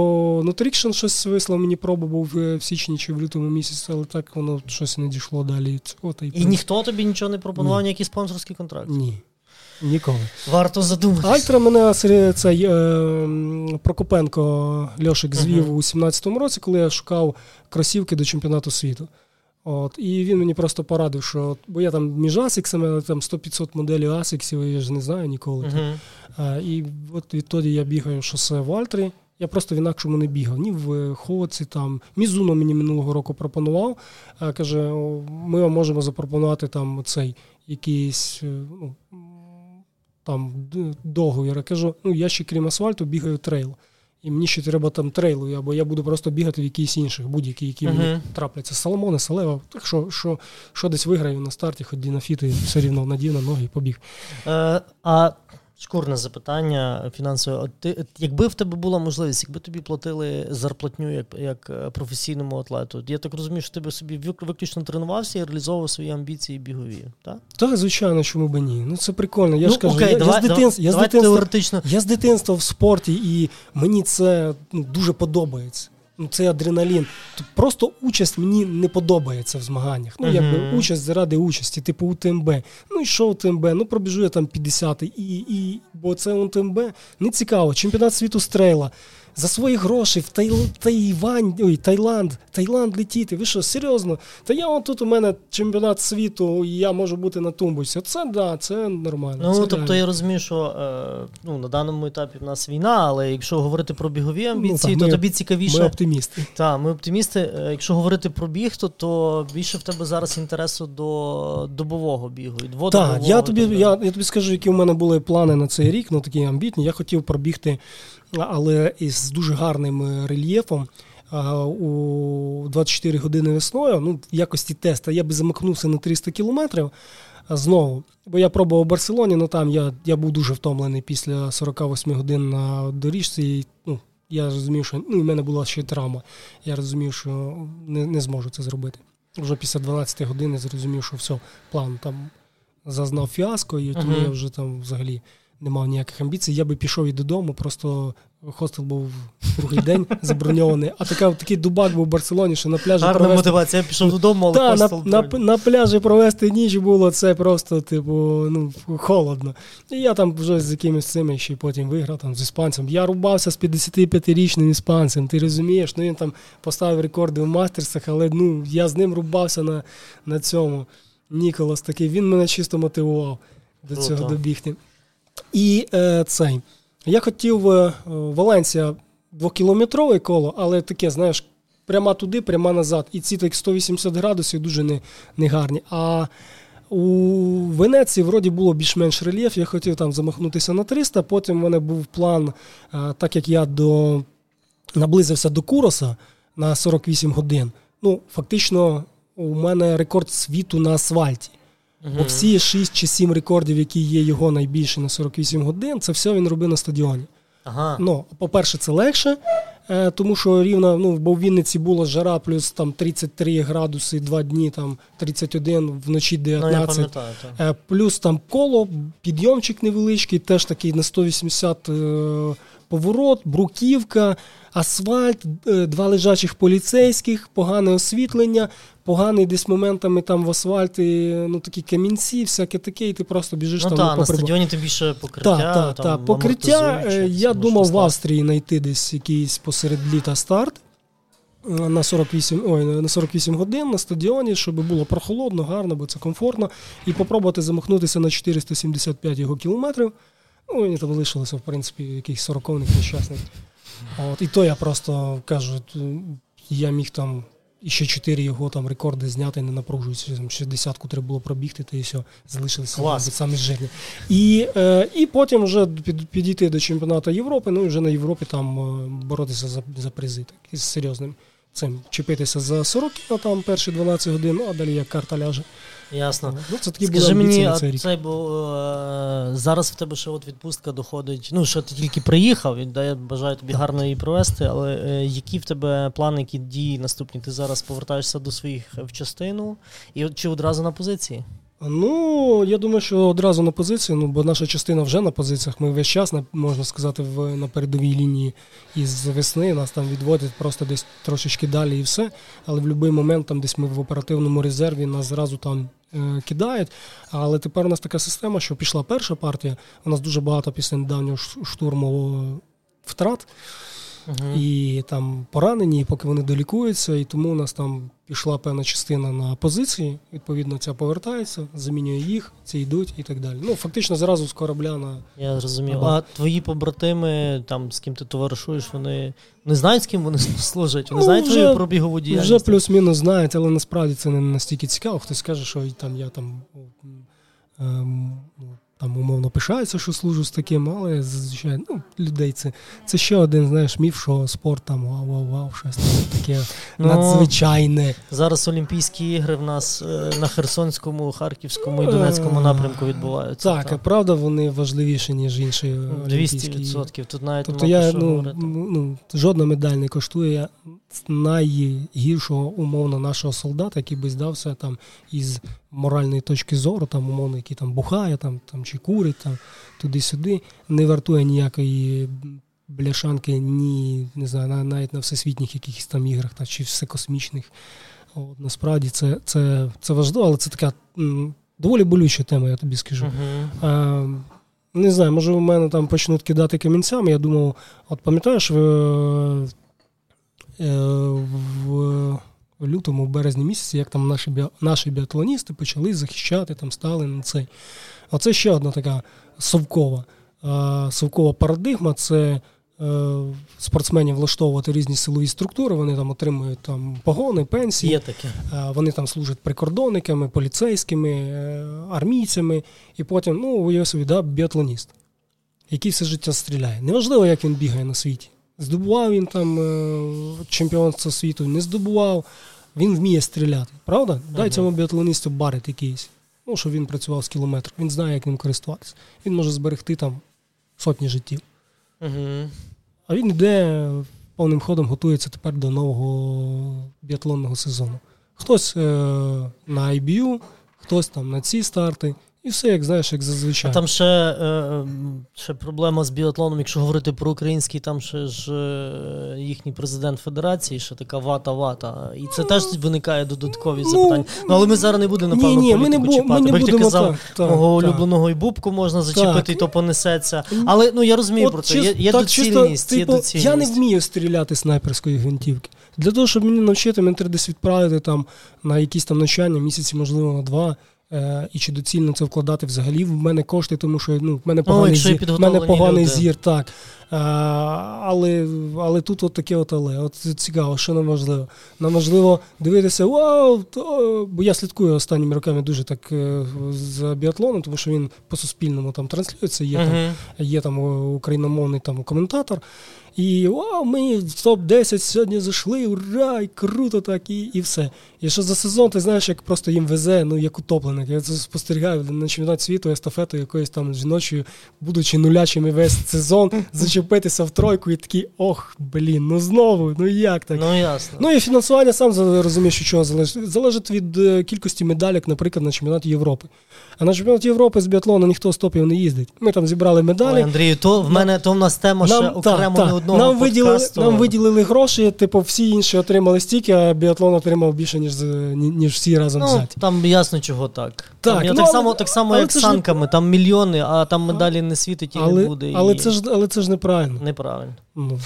Nutrition щось вислав мені пробу був в січні чи в лютому місяці, але так воно щось не дійшло далі. Цього, та й, і ніхто тобі нічого не пропонував, ніякий спонсорський контракт? Ні. Ніколи. Варто задуматися. Альтра мене цей е, Прокопенко Льошик звів uh-huh. у 17-му році, коли я шукав кросівки до чемпіонату світу. От, І він мені просто порадив, що бо я там між асиксами, там 100-500 моделів асиксів, я ж не знаю ніколи. Uh-huh. А, І от відтоді я бігаю шосе в Альтрі. Я просто в інакшому не бігав. Ні в Хоці, там. Мізуно мені минулого року пропонував. А, Каже, ми вам можемо запропонувати там цей якийсь е, ну, там договір. Я кажу, ну я ще крім асфальту бігаю трейл. І мені ще треба там трейлу, або я буду просто бігати в якісь інших, будь-які, які uh-huh. мені трапляться. Соломони, Салева. Так що що, що десь виграю на старті, ході на фіти, все рівно надів на ноги і побіг. Uh, а Шкурне запитання фінансове. От ти, якби в тебе була можливість, якби тобі платили зарплатню як як е, професійному атлету, я так розумію, що ти би собі виключно тренувався і реалізовував свої амбіції бігові, так? Так, звичайно, чому б ні. Ну це прикольно. Я ну, ж кажу, окей, я, давай, я з дитинства я, з дитинства, я з дитинства в спорті, і мені це ну, дуже подобається ну цей адреналін. Просто участь мені не подобається в змаганнях. Ну, якби участь заради участі, типу УТМБ. Ну і що УТМБ? Ну пробіжу я там 50 і, і бо це УТМБ не цікаво. Чемпіонат світу стрейла за свої гроші в Тай... Тайвань, ой, Таїланд, Таїланд летіти. Ви що, серйозно? Та я от тут у мене чемпіонат світу, і я можу бути на тумбусі. Це да, це нормально. Ну це тобто реально. я розумію, що е, ну, на даному етапі в нас війна, але якщо говорити про бігові ну, амбіції, ну, так, то тобі цікавіше. Ми оптимісти. Так, ми оптимісти. Е, якщо говорити про біг, то, то більше в тебе зараз інтересу до добового бігу. Так, я тобі, я, я тобі скажу, які у мене були плани на цей рік, ну такі амбітні. Я хотів пробігти але із дуже гарним е, рельєфом. У 24 години весною, ну, в якості теста, я би замахнувся на 300 кілометрів знову. Бо я пробував у Барселоні, але ну, там я я був дуже втомлений після 48 годин на доріжці. І, ну, Я розумів, що ну, в мене була ще травма. Я розумів, що не не зможу це зробити. Вже після 12 години зрозумів, що все, план там зазнав фіаско, і тому uh-huh. я вже там взагалі не мав ніяких амбіцій, я би пішов і додому, просто хостел був другий день заброньований. А така, такий дубак був в Барселоні, що на пляжі Гарна провести... мотивація, я пішов додому, але Та, хостел... На, на, на пляжі провести ніч було це просто, типу, ну, холодно. І я там вже з якимись цими ще потім виграв там з іспанцем. Я рубався з 55-річним іспанцем, ти розумієш? Ну він там поставив рекорди в мастерсах, але ну, я з ним рубався на, на цьому. Ніколас такий, він мене чисто мотивував до цього добігти. І е, цей. Я хотів е, Валенсія двокілометрове коло, але таке, знаєш, прямо туди, прямо назад. І ці так 180 градусів дуже не, не гарні. А у Венеції вроді було більш-менш рельєф. Я хотів там замахнутися на 300. Потім в мене був план, е, так як я до, наблизився до Куроса на 48 годин. Ну, фактично, у мене рекорд світу на асфальті. Угу. Бо всі 6 чи 7 рекордів, які є його найбільші на 48 годин, це все він робив на стадіоні. Ага. Ну, По-перше, це легше, е, тому що рівно, ну, бо в Вінниці була жара, плюс там 33 градуси, 2 дні, там 31, вночі 19. Ну, я е, плюс там коло, підйомчик невеличкий, теж такий на 180 е, поворот, бруківка, асфальт, е, два лежачих поліцейських, погане освітлення, поганий десь моментами там в асфальті, ну такі камінці, всяке таке, і ти просто біжиш ну, там. та, на стадіоні тим більше покриття. Так, так, там, так. Покриття, е, я думав в Австрії знайти десь якийсь посеред літа старт. Е, на 48 ой, на 48 годин на стадіоні, щоб було прохолодно, гарно, бо це комфортно, і попробувати замахнутися на 475 його кілометрів. Ну, мені там лишилося, в принципі, якийсь сороковник нещасний. От, І то я просто кажу, я міг там і ще чотири його там рекорди зняти, не напружуються. Ще десятку треба було пробігти, та і все, залишилися самі жирні. І е, і потім вже під, підійти до чемпіонату Європи, ну і вже на Європі там е, боротися за за призи так, із серйозним цим. Чіпитися за 40 там перші 12 годин, ну а далі як карта ляже. Ясно. Ну, це такі Скажи мені, на цей рік. Цей, бо, е, зараз в тебе ще от відпустка доходить. Ну, що ти тільки приїхав, і да, я бажаю тобі гарно її провести, але е, які в тебе плани, які дії наступні? Ти зараз повертаєшся до своїх в частину і чи одразу на позиції? Ну, я думаю, що одразу на позиції, ну бо наша частина вже на позиціях. Ми весь час, можна сказати, в на передовій лінії із весни. Нас там відводять просто десь трошечки далі і все. Але в будь-який момент, там десь ми в оперативному резерві, нас зразу там е, кидають. Але тепер у нас така система, що пішла перша партія. У нас дуже багато після недавнього штурму втрат. І там поранені, поки вони долікуються, і тому у нас там пішла певна частина на позиції. Відповідно, ця повертається, замінює їх, ці йдуть і так далі. Ну, фактично, зразу з корабля на. Я зрозумів. А твої побратими, там з ким ти товаришуєш, вони не знають, з ким вони служать? Вони ну, знають твою пробігову діяльність? Вже плюс-мінус знають, але насправді це не настільки цікаво. Хтось каже, що там я там. Ем, там умовно пишаються, що служу з таким, але зазвичай ну, людей це це ще один знаєш, міф, що спорт там вау-вау-вау, щось таке ну, надзвичайне. Зараз Олімпійські ігри в нас е, на Херсонському, Харківському і Донецькому напрямку відбуваються. Так, так. правда, вони важливіші, ніж інші. 200%. Тут навіть тобто я, ну, ну, жодна медаль не коштує найгіршого умовно нашого солдата, який би здався там із моральної точки зору, там умовно, який там бухає, там там чи курить, там туди-сюди, не вартує ніякої бляшанки, ні, не знаю, навіть на всесвітніх якихось там іграх, та, чи всекосмічних. От, Насправді це це, це важливо, але це така м, доволі болюча тема, я тобі скажу. Uh-huh. А, Не знаю, може в мене там почнуть кидати камінцями. Я думав, от пам'ятаєш, в, в в лютому, в березні місяці, як там наші наші біатлоністи почали захищати, там стали на цей. Оце ще одна така совкова совкова парадигма це е, спортсменів влаштовувати різні силові структури, вони там отримують там погони, пенсії, Є таке. вони там служать прикордонниками, поліцейськими, е, армійцями, і потім, ну, уяви собі, да, біатлоніст, який все життя стріляє. Неважливо, як він бігає на світі. Здобував він там е, чемпіонство світу, не здобував, він вміє стріляти. Правда? Uh-huh. Дай цьому біатлоністу барит якийсь. Ну, щоб він працював з кілометрів. Він знає, як ним користуватися. Він може зберегти там сотні життів. Uh-huh. А він йде повним ходом, готується тепер до нового біатлонного сезону. Хтось е- на IBU, хтось там на ці старти. І все, як знаєш, як зазвичай. А там ще е, ще проблема з біатлоном, якщо говорити про український, там ще ж е, їхній президент Федерації, що така вата-вата. І це теж виникає додаткові ну, запитання. Ну, але ми зараз не будемо, напевно, ні, ні, ми не, бу, ми не будемо казав, так, мого улюбленого і бубку можна зачепити, так. і то понесеться. Але ну я розумію От, про це. Є, є так, доцільність, чисто, є доцільність. Я не вмію стріляти снайперської гвинтівки. Для того, щоб мені навчити, мені треба десь відправити там на якісь там навчання, місяці, можливо, на два. Е, і чи доцільно це вкладати взагалі в мене кошти, тому що ну, в мене поганий, О, зір, в мене поганий зір. так. Але але тут от таке от але. От цікаво, що нам важливо. Нам важливо дивитися, вау, то, бо я слідкую останніми роками дуже так е, за біатлоном, тому що він по суспільному там транслюється, є uh-huh. там є там україномовний там коментатор. І вау, ми в топ-10 сьогодні зайшли, ура, і круто так, і і все. І що за сезон, ти знаєш, як просто їм везе, ну як утопленик. Я це спостерігаю на чемпіонат світу, естафету якоїсь там жіночою, будучи нулячими весь сезон, зачепитися в тройку і такий, ох, блін, ну знову, ну як так? Ну ясно. Ну і фінансування сам розумієш, що чого залежить. Залежить від е, кількості медалек, наприклад, на чемпіонаті Європи. А на чемпіонат Європи з біатлону ніхто з топів не їздить. Ми там зібрали медалі. Ой, Андрію, то в мене то в нас тема нам, ще окремо та, не одного нам виділили, нам виділили гроші, типу, всі інші отримали стільки, а біатлон отримав більше, ніж ніж всі разом ну, взяті. Там ясно чого так. Так, там, ну, так само, так само як з санками, там мільйони, а там медалі не світить і але, не буде. Але і... це ж але це ж неправильно. Неправильно. Ну.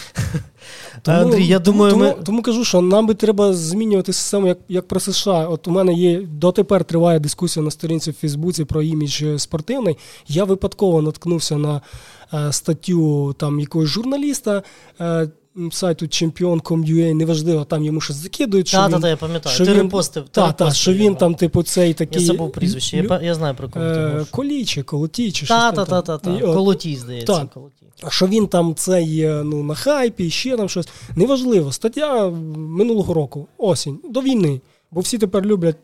Тому, Андрій, я думаю, тому, ми... тому кажу, що нам би треба змінювати систему, як як про США. От у мене є дотепер триває дискусія на сторінці в Фейсбуці про імідж спортивний. Я випадково наткнувся на е, статтю там якогось журналіста. Е, Сайту Champion.com.ua, неважливо, там йому щось закидують. Що та, він, та, я пам'ятаю. Що ти він, репостив. Та, та, що він там, типу, цей такий. Я забув прізвище, я, я знаю про кого ти е, Колій чи Колотій, чи та, щось та, та, та, Колотій, здається. Та. Колотій що він там цей ну, на хайпі, ще там щось. Неважливо. Стаття минулого року, осінь, до війни. Бо всі тепер люблять.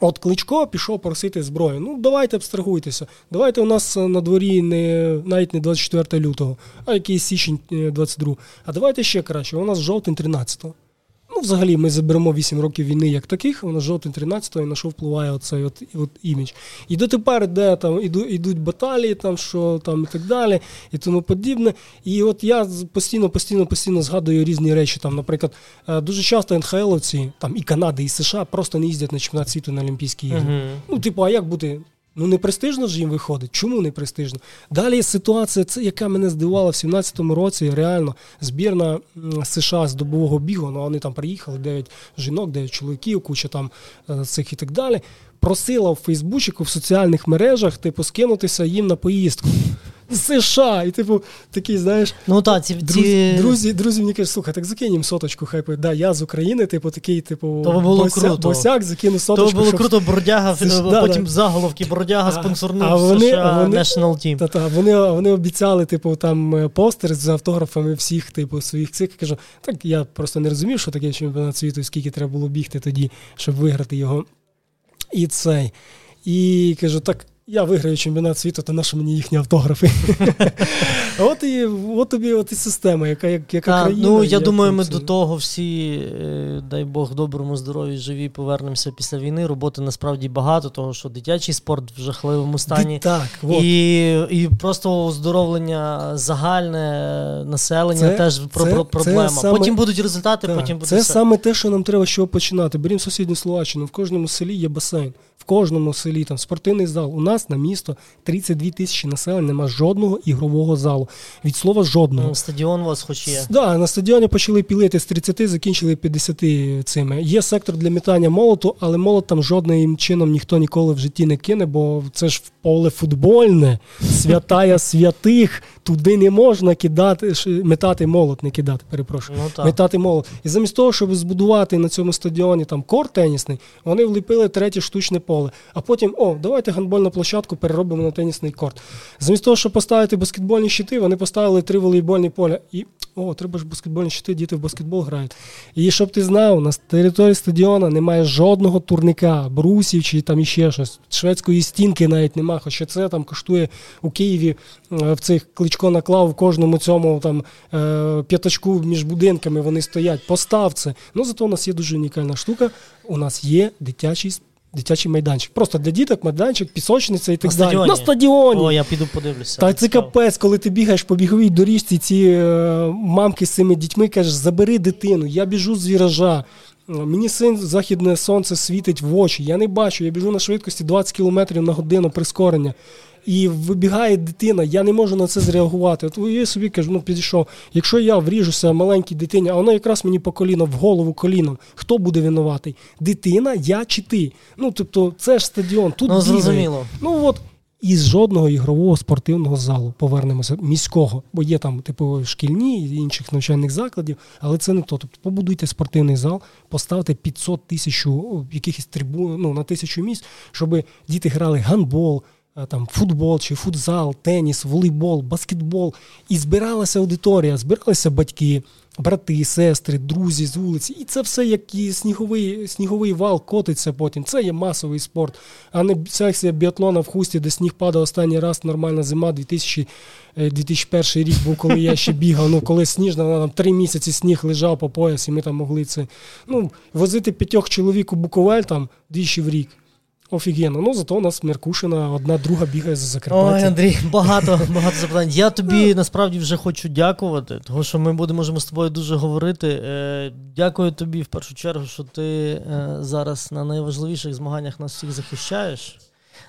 От Кличко пішов просити зброю. Ну, давайте абстрагуйтеся. Давайте у нас на дворі не навіть не 24 лютого, а якийсь січень 22. Е, а давайте ще краще. У нас жовтень 13-го. Ну, взагалі, ми заберемо 8 років війни як таких, воно жовтень 13-го, і на що впливає оцей от, от імідж. І дотепер, де там іду, ідуть баталії, там що там і так далі, і тому подібне. І от я постійно, постійно, постійно згадую різні речі. Там, Наприклад, е, дуже часто НХЛовці, там і Канада, і США просто не їздять на чемпіонат світу на Олімпійські ігри. Uh-huh. Ну, типу, а як бути? Ну, не престижно ж їм виходить. Чому не престижно? Далі ситуація, це, яка мене здивувала в 17-му році, реально збірна США з добового бігу, ну вони там приїхали, 9 жінок, 9 чоловіків, куча там е, цих і так далі. Просила в Фейсбучику в соціальних мережах типу скинутися їм на поїздку. США. І, типу, такий, знаєш, ну, та, ці, друзі, ці... друзі, друзі мені кажуть, слухай, так закинь соточку, хай да, я з України, типу, такий, типу, То було бося, круто. босяк, закину соточку. То було щоб... круто, бродяга, Це, потім да, заголовки бродяга спонсорнув а вони, США вони, National Team. Та, та, вони, вони обіцяли, типу, там е, постер з автографами всіх, типу, своїх цих. Я кажу, так я просто не розумів, що таке чемпіонат світу, скільки треба було бігти тоді, щоб виграти його. І цей. І кажу, так я виграю чемпіонат світу, то нащо мені їхні автографи? От і от тобі от і система, яка яка країна. Ну я думаю, ми до того всі, е, дай Бог, доброму здоров'ю, живі, повернемося після війни. Роботи насправді багато, того що дитячий спорт в жахливому стані. Так, от. І і просто оздоровлення загальне населення це, теж це, проблема. Це саме, потім будуть результати, потім буде. Це все. саме те, що нам треба що починати. Берімо сусідню Словаччину, в кожному селі є басейн в кожному селі там спортивний зал. У нас на місто 32 тисячі населення, нема жодного ігрового залу. Від слова жодного. Ну, стадіон у вас хоч є. Да, на стадіоні почали пілити з 30, закінчили 50 цими. Є сектор для мітання молоту, але молот там жодним чином ніхто ніколи в житті не кине, бо це ж поле футбольне, святая святих. Туди не можна кидати, метати молот, не кидати, перепрошую. Ну, метати молот. І замість того, щоб збудувати на цьому стадіоні там корт тенісний, вони вліпили третє штучне поле. А потім, о, давайте гандбольну площадку переробимо на тенісний корт. Замість того, щоб поставити баскетбольні щити, вони поставили три волейбольні поля. І о, треба ж баскетбольні щити, діти в баскетбол грають. І щоб ти знав, на території стадіона немає жодного турника, брусів чи там іще щось. Шведської стінки навіть нема, хоча це там коштує у Києві е, в цих кличко наклав в кожному цьому там е, п'ятачку між будинками. Вони стоять. Постав це. Ну зато у нас є дуже унікальна штука. У нас є дитячий дитячий майданчик. Просто для діток майданчик, пісочниця і так на далі. Стадіоні. На стадіоні. О, я піду подивлюся. Та це капець, коли ти бігаєш по біговій доріжці, ці е, мамки з цими дітьми кажеш, забери дитину, я біжу з віража. Мені син західне сонце світить в очі. Я не бачу, я біжу на швидкості 20 км на годину прискорення і вибігає дитина, я не можу на це зреагувати. От я собі кажу, ну підійшов. Якщо я вріжуся маленькій дитині, а вона якраз мені по коліно, в голову коліном, хто буде винуватий? Дитина, я чи ти? Ну тобто, це ж стадіон. Тут ну, зрозуміло. Ну от. із жодного ігрового спортивного залу повернемося міського, бо є там типу шкільні і інших навчальних закладів, але це не то. Тобто побудуйте спортивний зал, поставте 500 тисяч якихось трибун ну, на тисячу місць, щоб діти грали гандбол. Там футбол чи футзал, теніс, волейбол, баскетбол. І збиралася аудиторія, збиралися батьки, брати, сестри, друзі з вулиці. І це все як і сніговий сніговий вал котиться потім. Це є масовий спорт, а не секція біатлона в хусті, де сніг падав останній раз, нормальна зима, 2000, 2001 е, рік був, коли я ще бігав. Ну, коли сніжна, вона там три місяці сніг лежав по пояс, і ми там могли це. Ну, возити п'ятьох чоловік у Буковель там двічі в рік. Офігенно. Ну зато у нас Меркушина, одна друга бігає за Закарпаття. Ой, Андрій, багато багато запитань. Я тобі насправді вже хочу дякувати, тому що ми будемо можемо з тобою дуже говорити. Е, Дякую тобі в першу чергу, що ти е, зараз на найважливіших змаганнях нас всіх захищаєш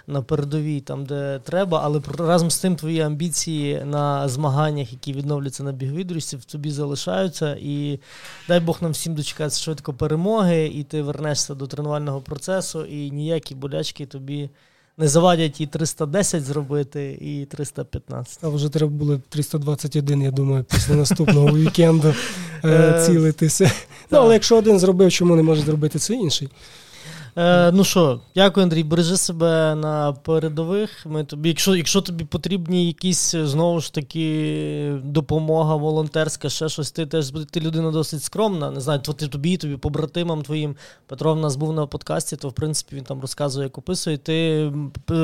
на передовій, там де треба, але разом з тим твої амбіції на змаганнях, які відновляться на біговій в тобі залишаються. І дай Бог нам всім дочекатися швидко перемоги, і ти вернешся до тренувального процесу, і ніякі болячки тобі. Не завадять і 310 зробити, і 315. А вже треба було 321, я думаю, після наступного вікенду е, е, цілитися. Ну, але якщо один зробив, чому не може зробити це інший? Е, Ну що, дякую, Андрій. Бережи себе на передових. Ми тобі, Якщо якщо тобі потрібні якісь знову ж таки допомога, волонтерська, ще щось, ти теж ти людина досить скромна. Не знаю, ти тобі, тобі, побратимам твоїм. Петро в нас був на подкасті, то в принципі він там розказує, як описує. Ти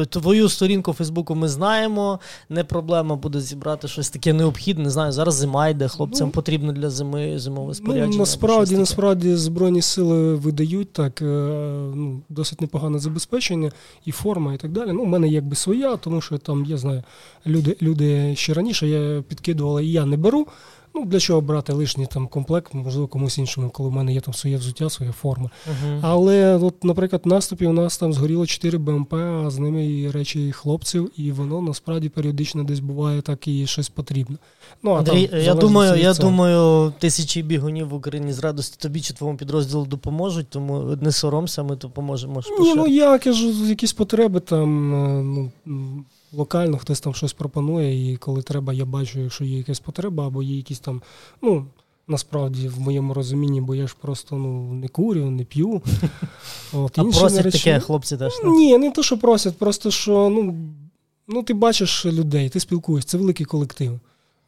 твою сторінку в Фейсбуку ми знаємо. Не проблема буде зібрати щось таке необхідне. Не знаю, зараз зима йде, хлопцям ну, потрібно для зими зимове ну, спорядження. Ну, Насправді, насправді, Збройні сили видають так. Ну, досить непогане забезпечення і форма, і так далі. Ну, У мене якби своя, тому що там, я знаю, люди люди ще раніше я підкидувала і я не беру. Ну, для чого брати лишній там комплект, можливо, комусь іншому, коли в мене є там своє взуття, своя форма. Uh-huh. Але, от, наприклад, наступі у нас там згоріло 4 БМП, а з ними і речі хлопців, і воно насправді періодично десь буває так і щось потрібно. Ну, а Андрій, там, я думаю, я думаю, тисячі бігунів в Україні з радості тобі чи твоєму підрозділу допоможуть, тому не соромся, ми допоможемо. Ні, ну я кажу, якісь потреби там. Е, ну, локально хтось там щось пропонує, і коли треба, я бачу, якщо є якась потреба, або є якісь там, ну. Насправді, в моєму розумінні, бо я ж просто ну, не курю, не п'ю. От, А просять речі... таке хлопці теж? Не? Ні, не то, що просять, просто що ну, ну, ти бачиш людей, ти спілкуєшся, це великий колектив.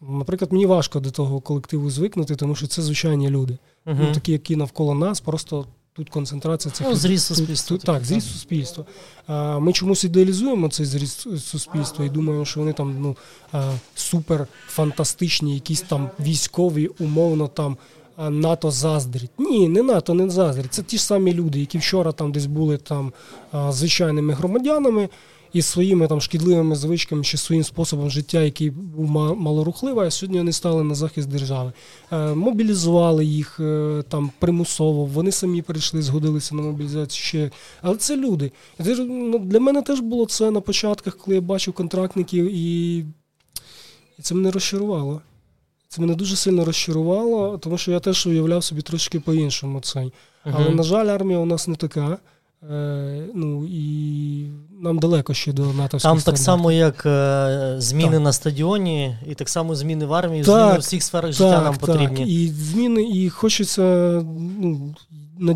Наприклад, мені важко до того колективу звикнути, тому що це звичайні люди. Uh-huh. Ну, Такі, які навколо нас, просто Тут концентрація цих ну, зріст суспільства. Тут, так, зріз суспільства. Ми чомусь ідеалізуємо цей зріс суспільства і думаємо, що вони там ну, супер фантастичні, якісь там військові, умовно там. НАТО заздрить. Ні, не НАТО не заздрить. Це ті ж самі люди, які вчора там десь були там звичайними громадянами, із своїми там шкідливими звичками чи своїм способом життя, який був малорухливий, а сьогодні вони стали на захист держави. Е, мобілізували їх е, там примусово, вони самі прийшли, згодилися на мобілізацію ще. Але це люди. Ну, для мене теж було це на початках, коли я бачив контрактників, і, і це мене розчарувало. Це мене дуже сильно розчарувало, тому що я теж уявляв собі трошки по-іншому цей. Але, uh-huh. на жаль, армія у нас не така. Е, ну і нам далеко ще до натовських Там так само, як е, зміни так. на стадіоні, і так само зміни в армії, так, зміни у всіх сферах так, життя нам потрібні. Так, І зміни, і хочеться, ну,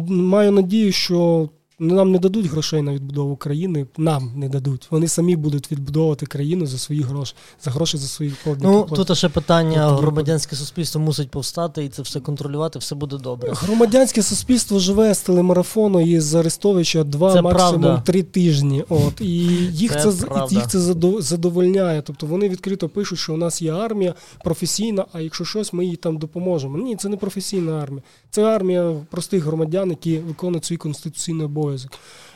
маю надію, що нам не дадуть грошей на відбудову країни, нам не дадуть. Вони самі будуть відбудовувати країну за свої гроші, за гроші за свої подники. Ну тут ще питання: громадянське суспільство мусить повстати і це все контролювати, все буде добре. Громадянське суспільство живе з телемарафону і з Арестовича два, це максимум правда. три тижні. От і їх це, це їх це задовольняє. Тобто вони відкрито пишуть, що у нас є армія професійна, а якщо щось, ми їй там допоможемо. Ні, це не професійна армія. Це армія простих громадян, які виконують свій конституційний обов'язок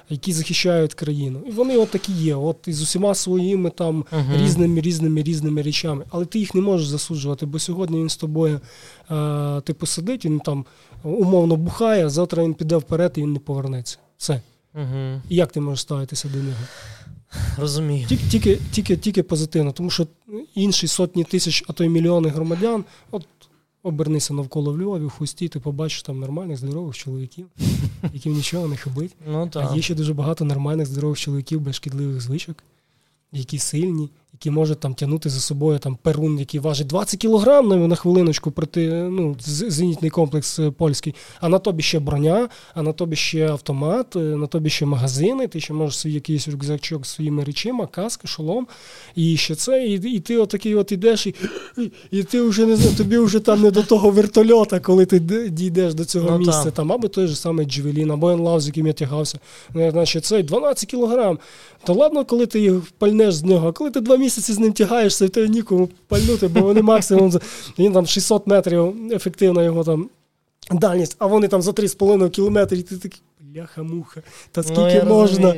які захищають країну. І вони от такі є, от із усіма своїми там uh-huh. різними різними різними речами. Але ти їх не можеш засуджувати, бо сьогодні він з тобою а, типу сидить, він там умовно бухає, а завтра він піде вперед і він не повернеться. Все. Uh-huh. І як ти можеш ставитися до нього? Розумію. Тільки тільки, тільки, тільки позитивно, тому що інші сотні тисяч, а то й мільйони громадян, от Обернися навколо в Львові, в хусті, ти побачиш там нормальних, здорових чоловіків, яким нічого не хибить. Ну, А є ще дуже багато нормальних, здорових чоловіків без шкідливих звичок, які сильні, які можуть там тягнути за собою там перун, який важить 20 кілограм на, на хвилиночку проти ну, зенітний комплекс е, польський, а на тобі ще броня, а на тобі ще автомат, е, на тобі ще магазини, ти ще можеш свій якийсь рюкзачок з своїми речима, каска, шолом. І ще це, і, і ти отакий от ідеш, і і ти вже не знаю, тобі вже там не до того вертольота, коли ти дійдеш до цього ну, місця. Там, або той же самий Джевелін, або Енлав, з яким я тягався. Ну, значить, цей 12 кілограм. То ладно, коли ти їх пальнеш з нього, а коли ти два місяці з ним тягаєшся, і то нікому пальнути, бо вони максимум він там 600 метрів ефективна його там дальність, а вони там за 3,5 кілометри, і ти такий. Бляха-муха, та ну, скільки ну, можна.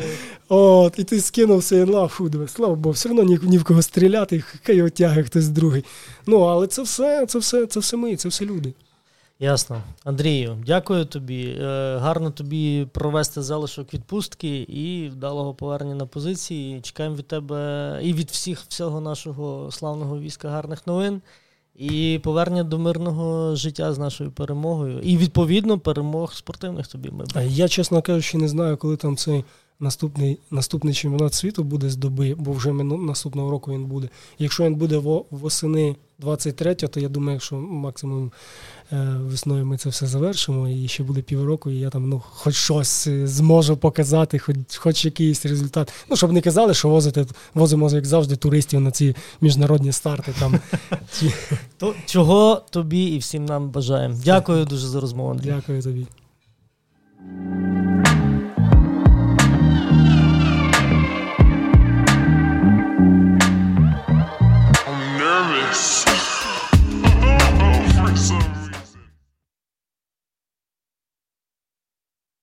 От, І ти скинувся і лав, фу, слава Богу, все одно ні, ні в кого стріляти, хай його тягає хтось другий. Ну, але це все, це все, це все ми, це все люди. Ясно. Андрію, дякую тобі. Е, гарно тобі провести залишок відпустки і вдалого повернення на позиції. Чекаємо від тебе і від всіх всього нашого славного війська гарних новин. І повернення до мирного життя з нашою перемогою. І відповідно перемог спортивних тобі. Ми Я, чесно кажучи, не знаю, коли там цей наступний наступний чемпіонат світу буде з доби, бо вже наступного року він буде. Якщо він буде восени 23, то я думаю, що максимум е, весною ми це все завершимо, і ще буде півроку, і я там ну, хоч щось е, зможу показати, хоч хоч якийсь результат. Ну, щоб не казали, що возите, возимо, як завжди, туристів на ці міжнародні старти. Там. То, Чого тобі і всім нам бажаємо. Дякую дуже за розмову. Андрій. Дякую тобі. Yes.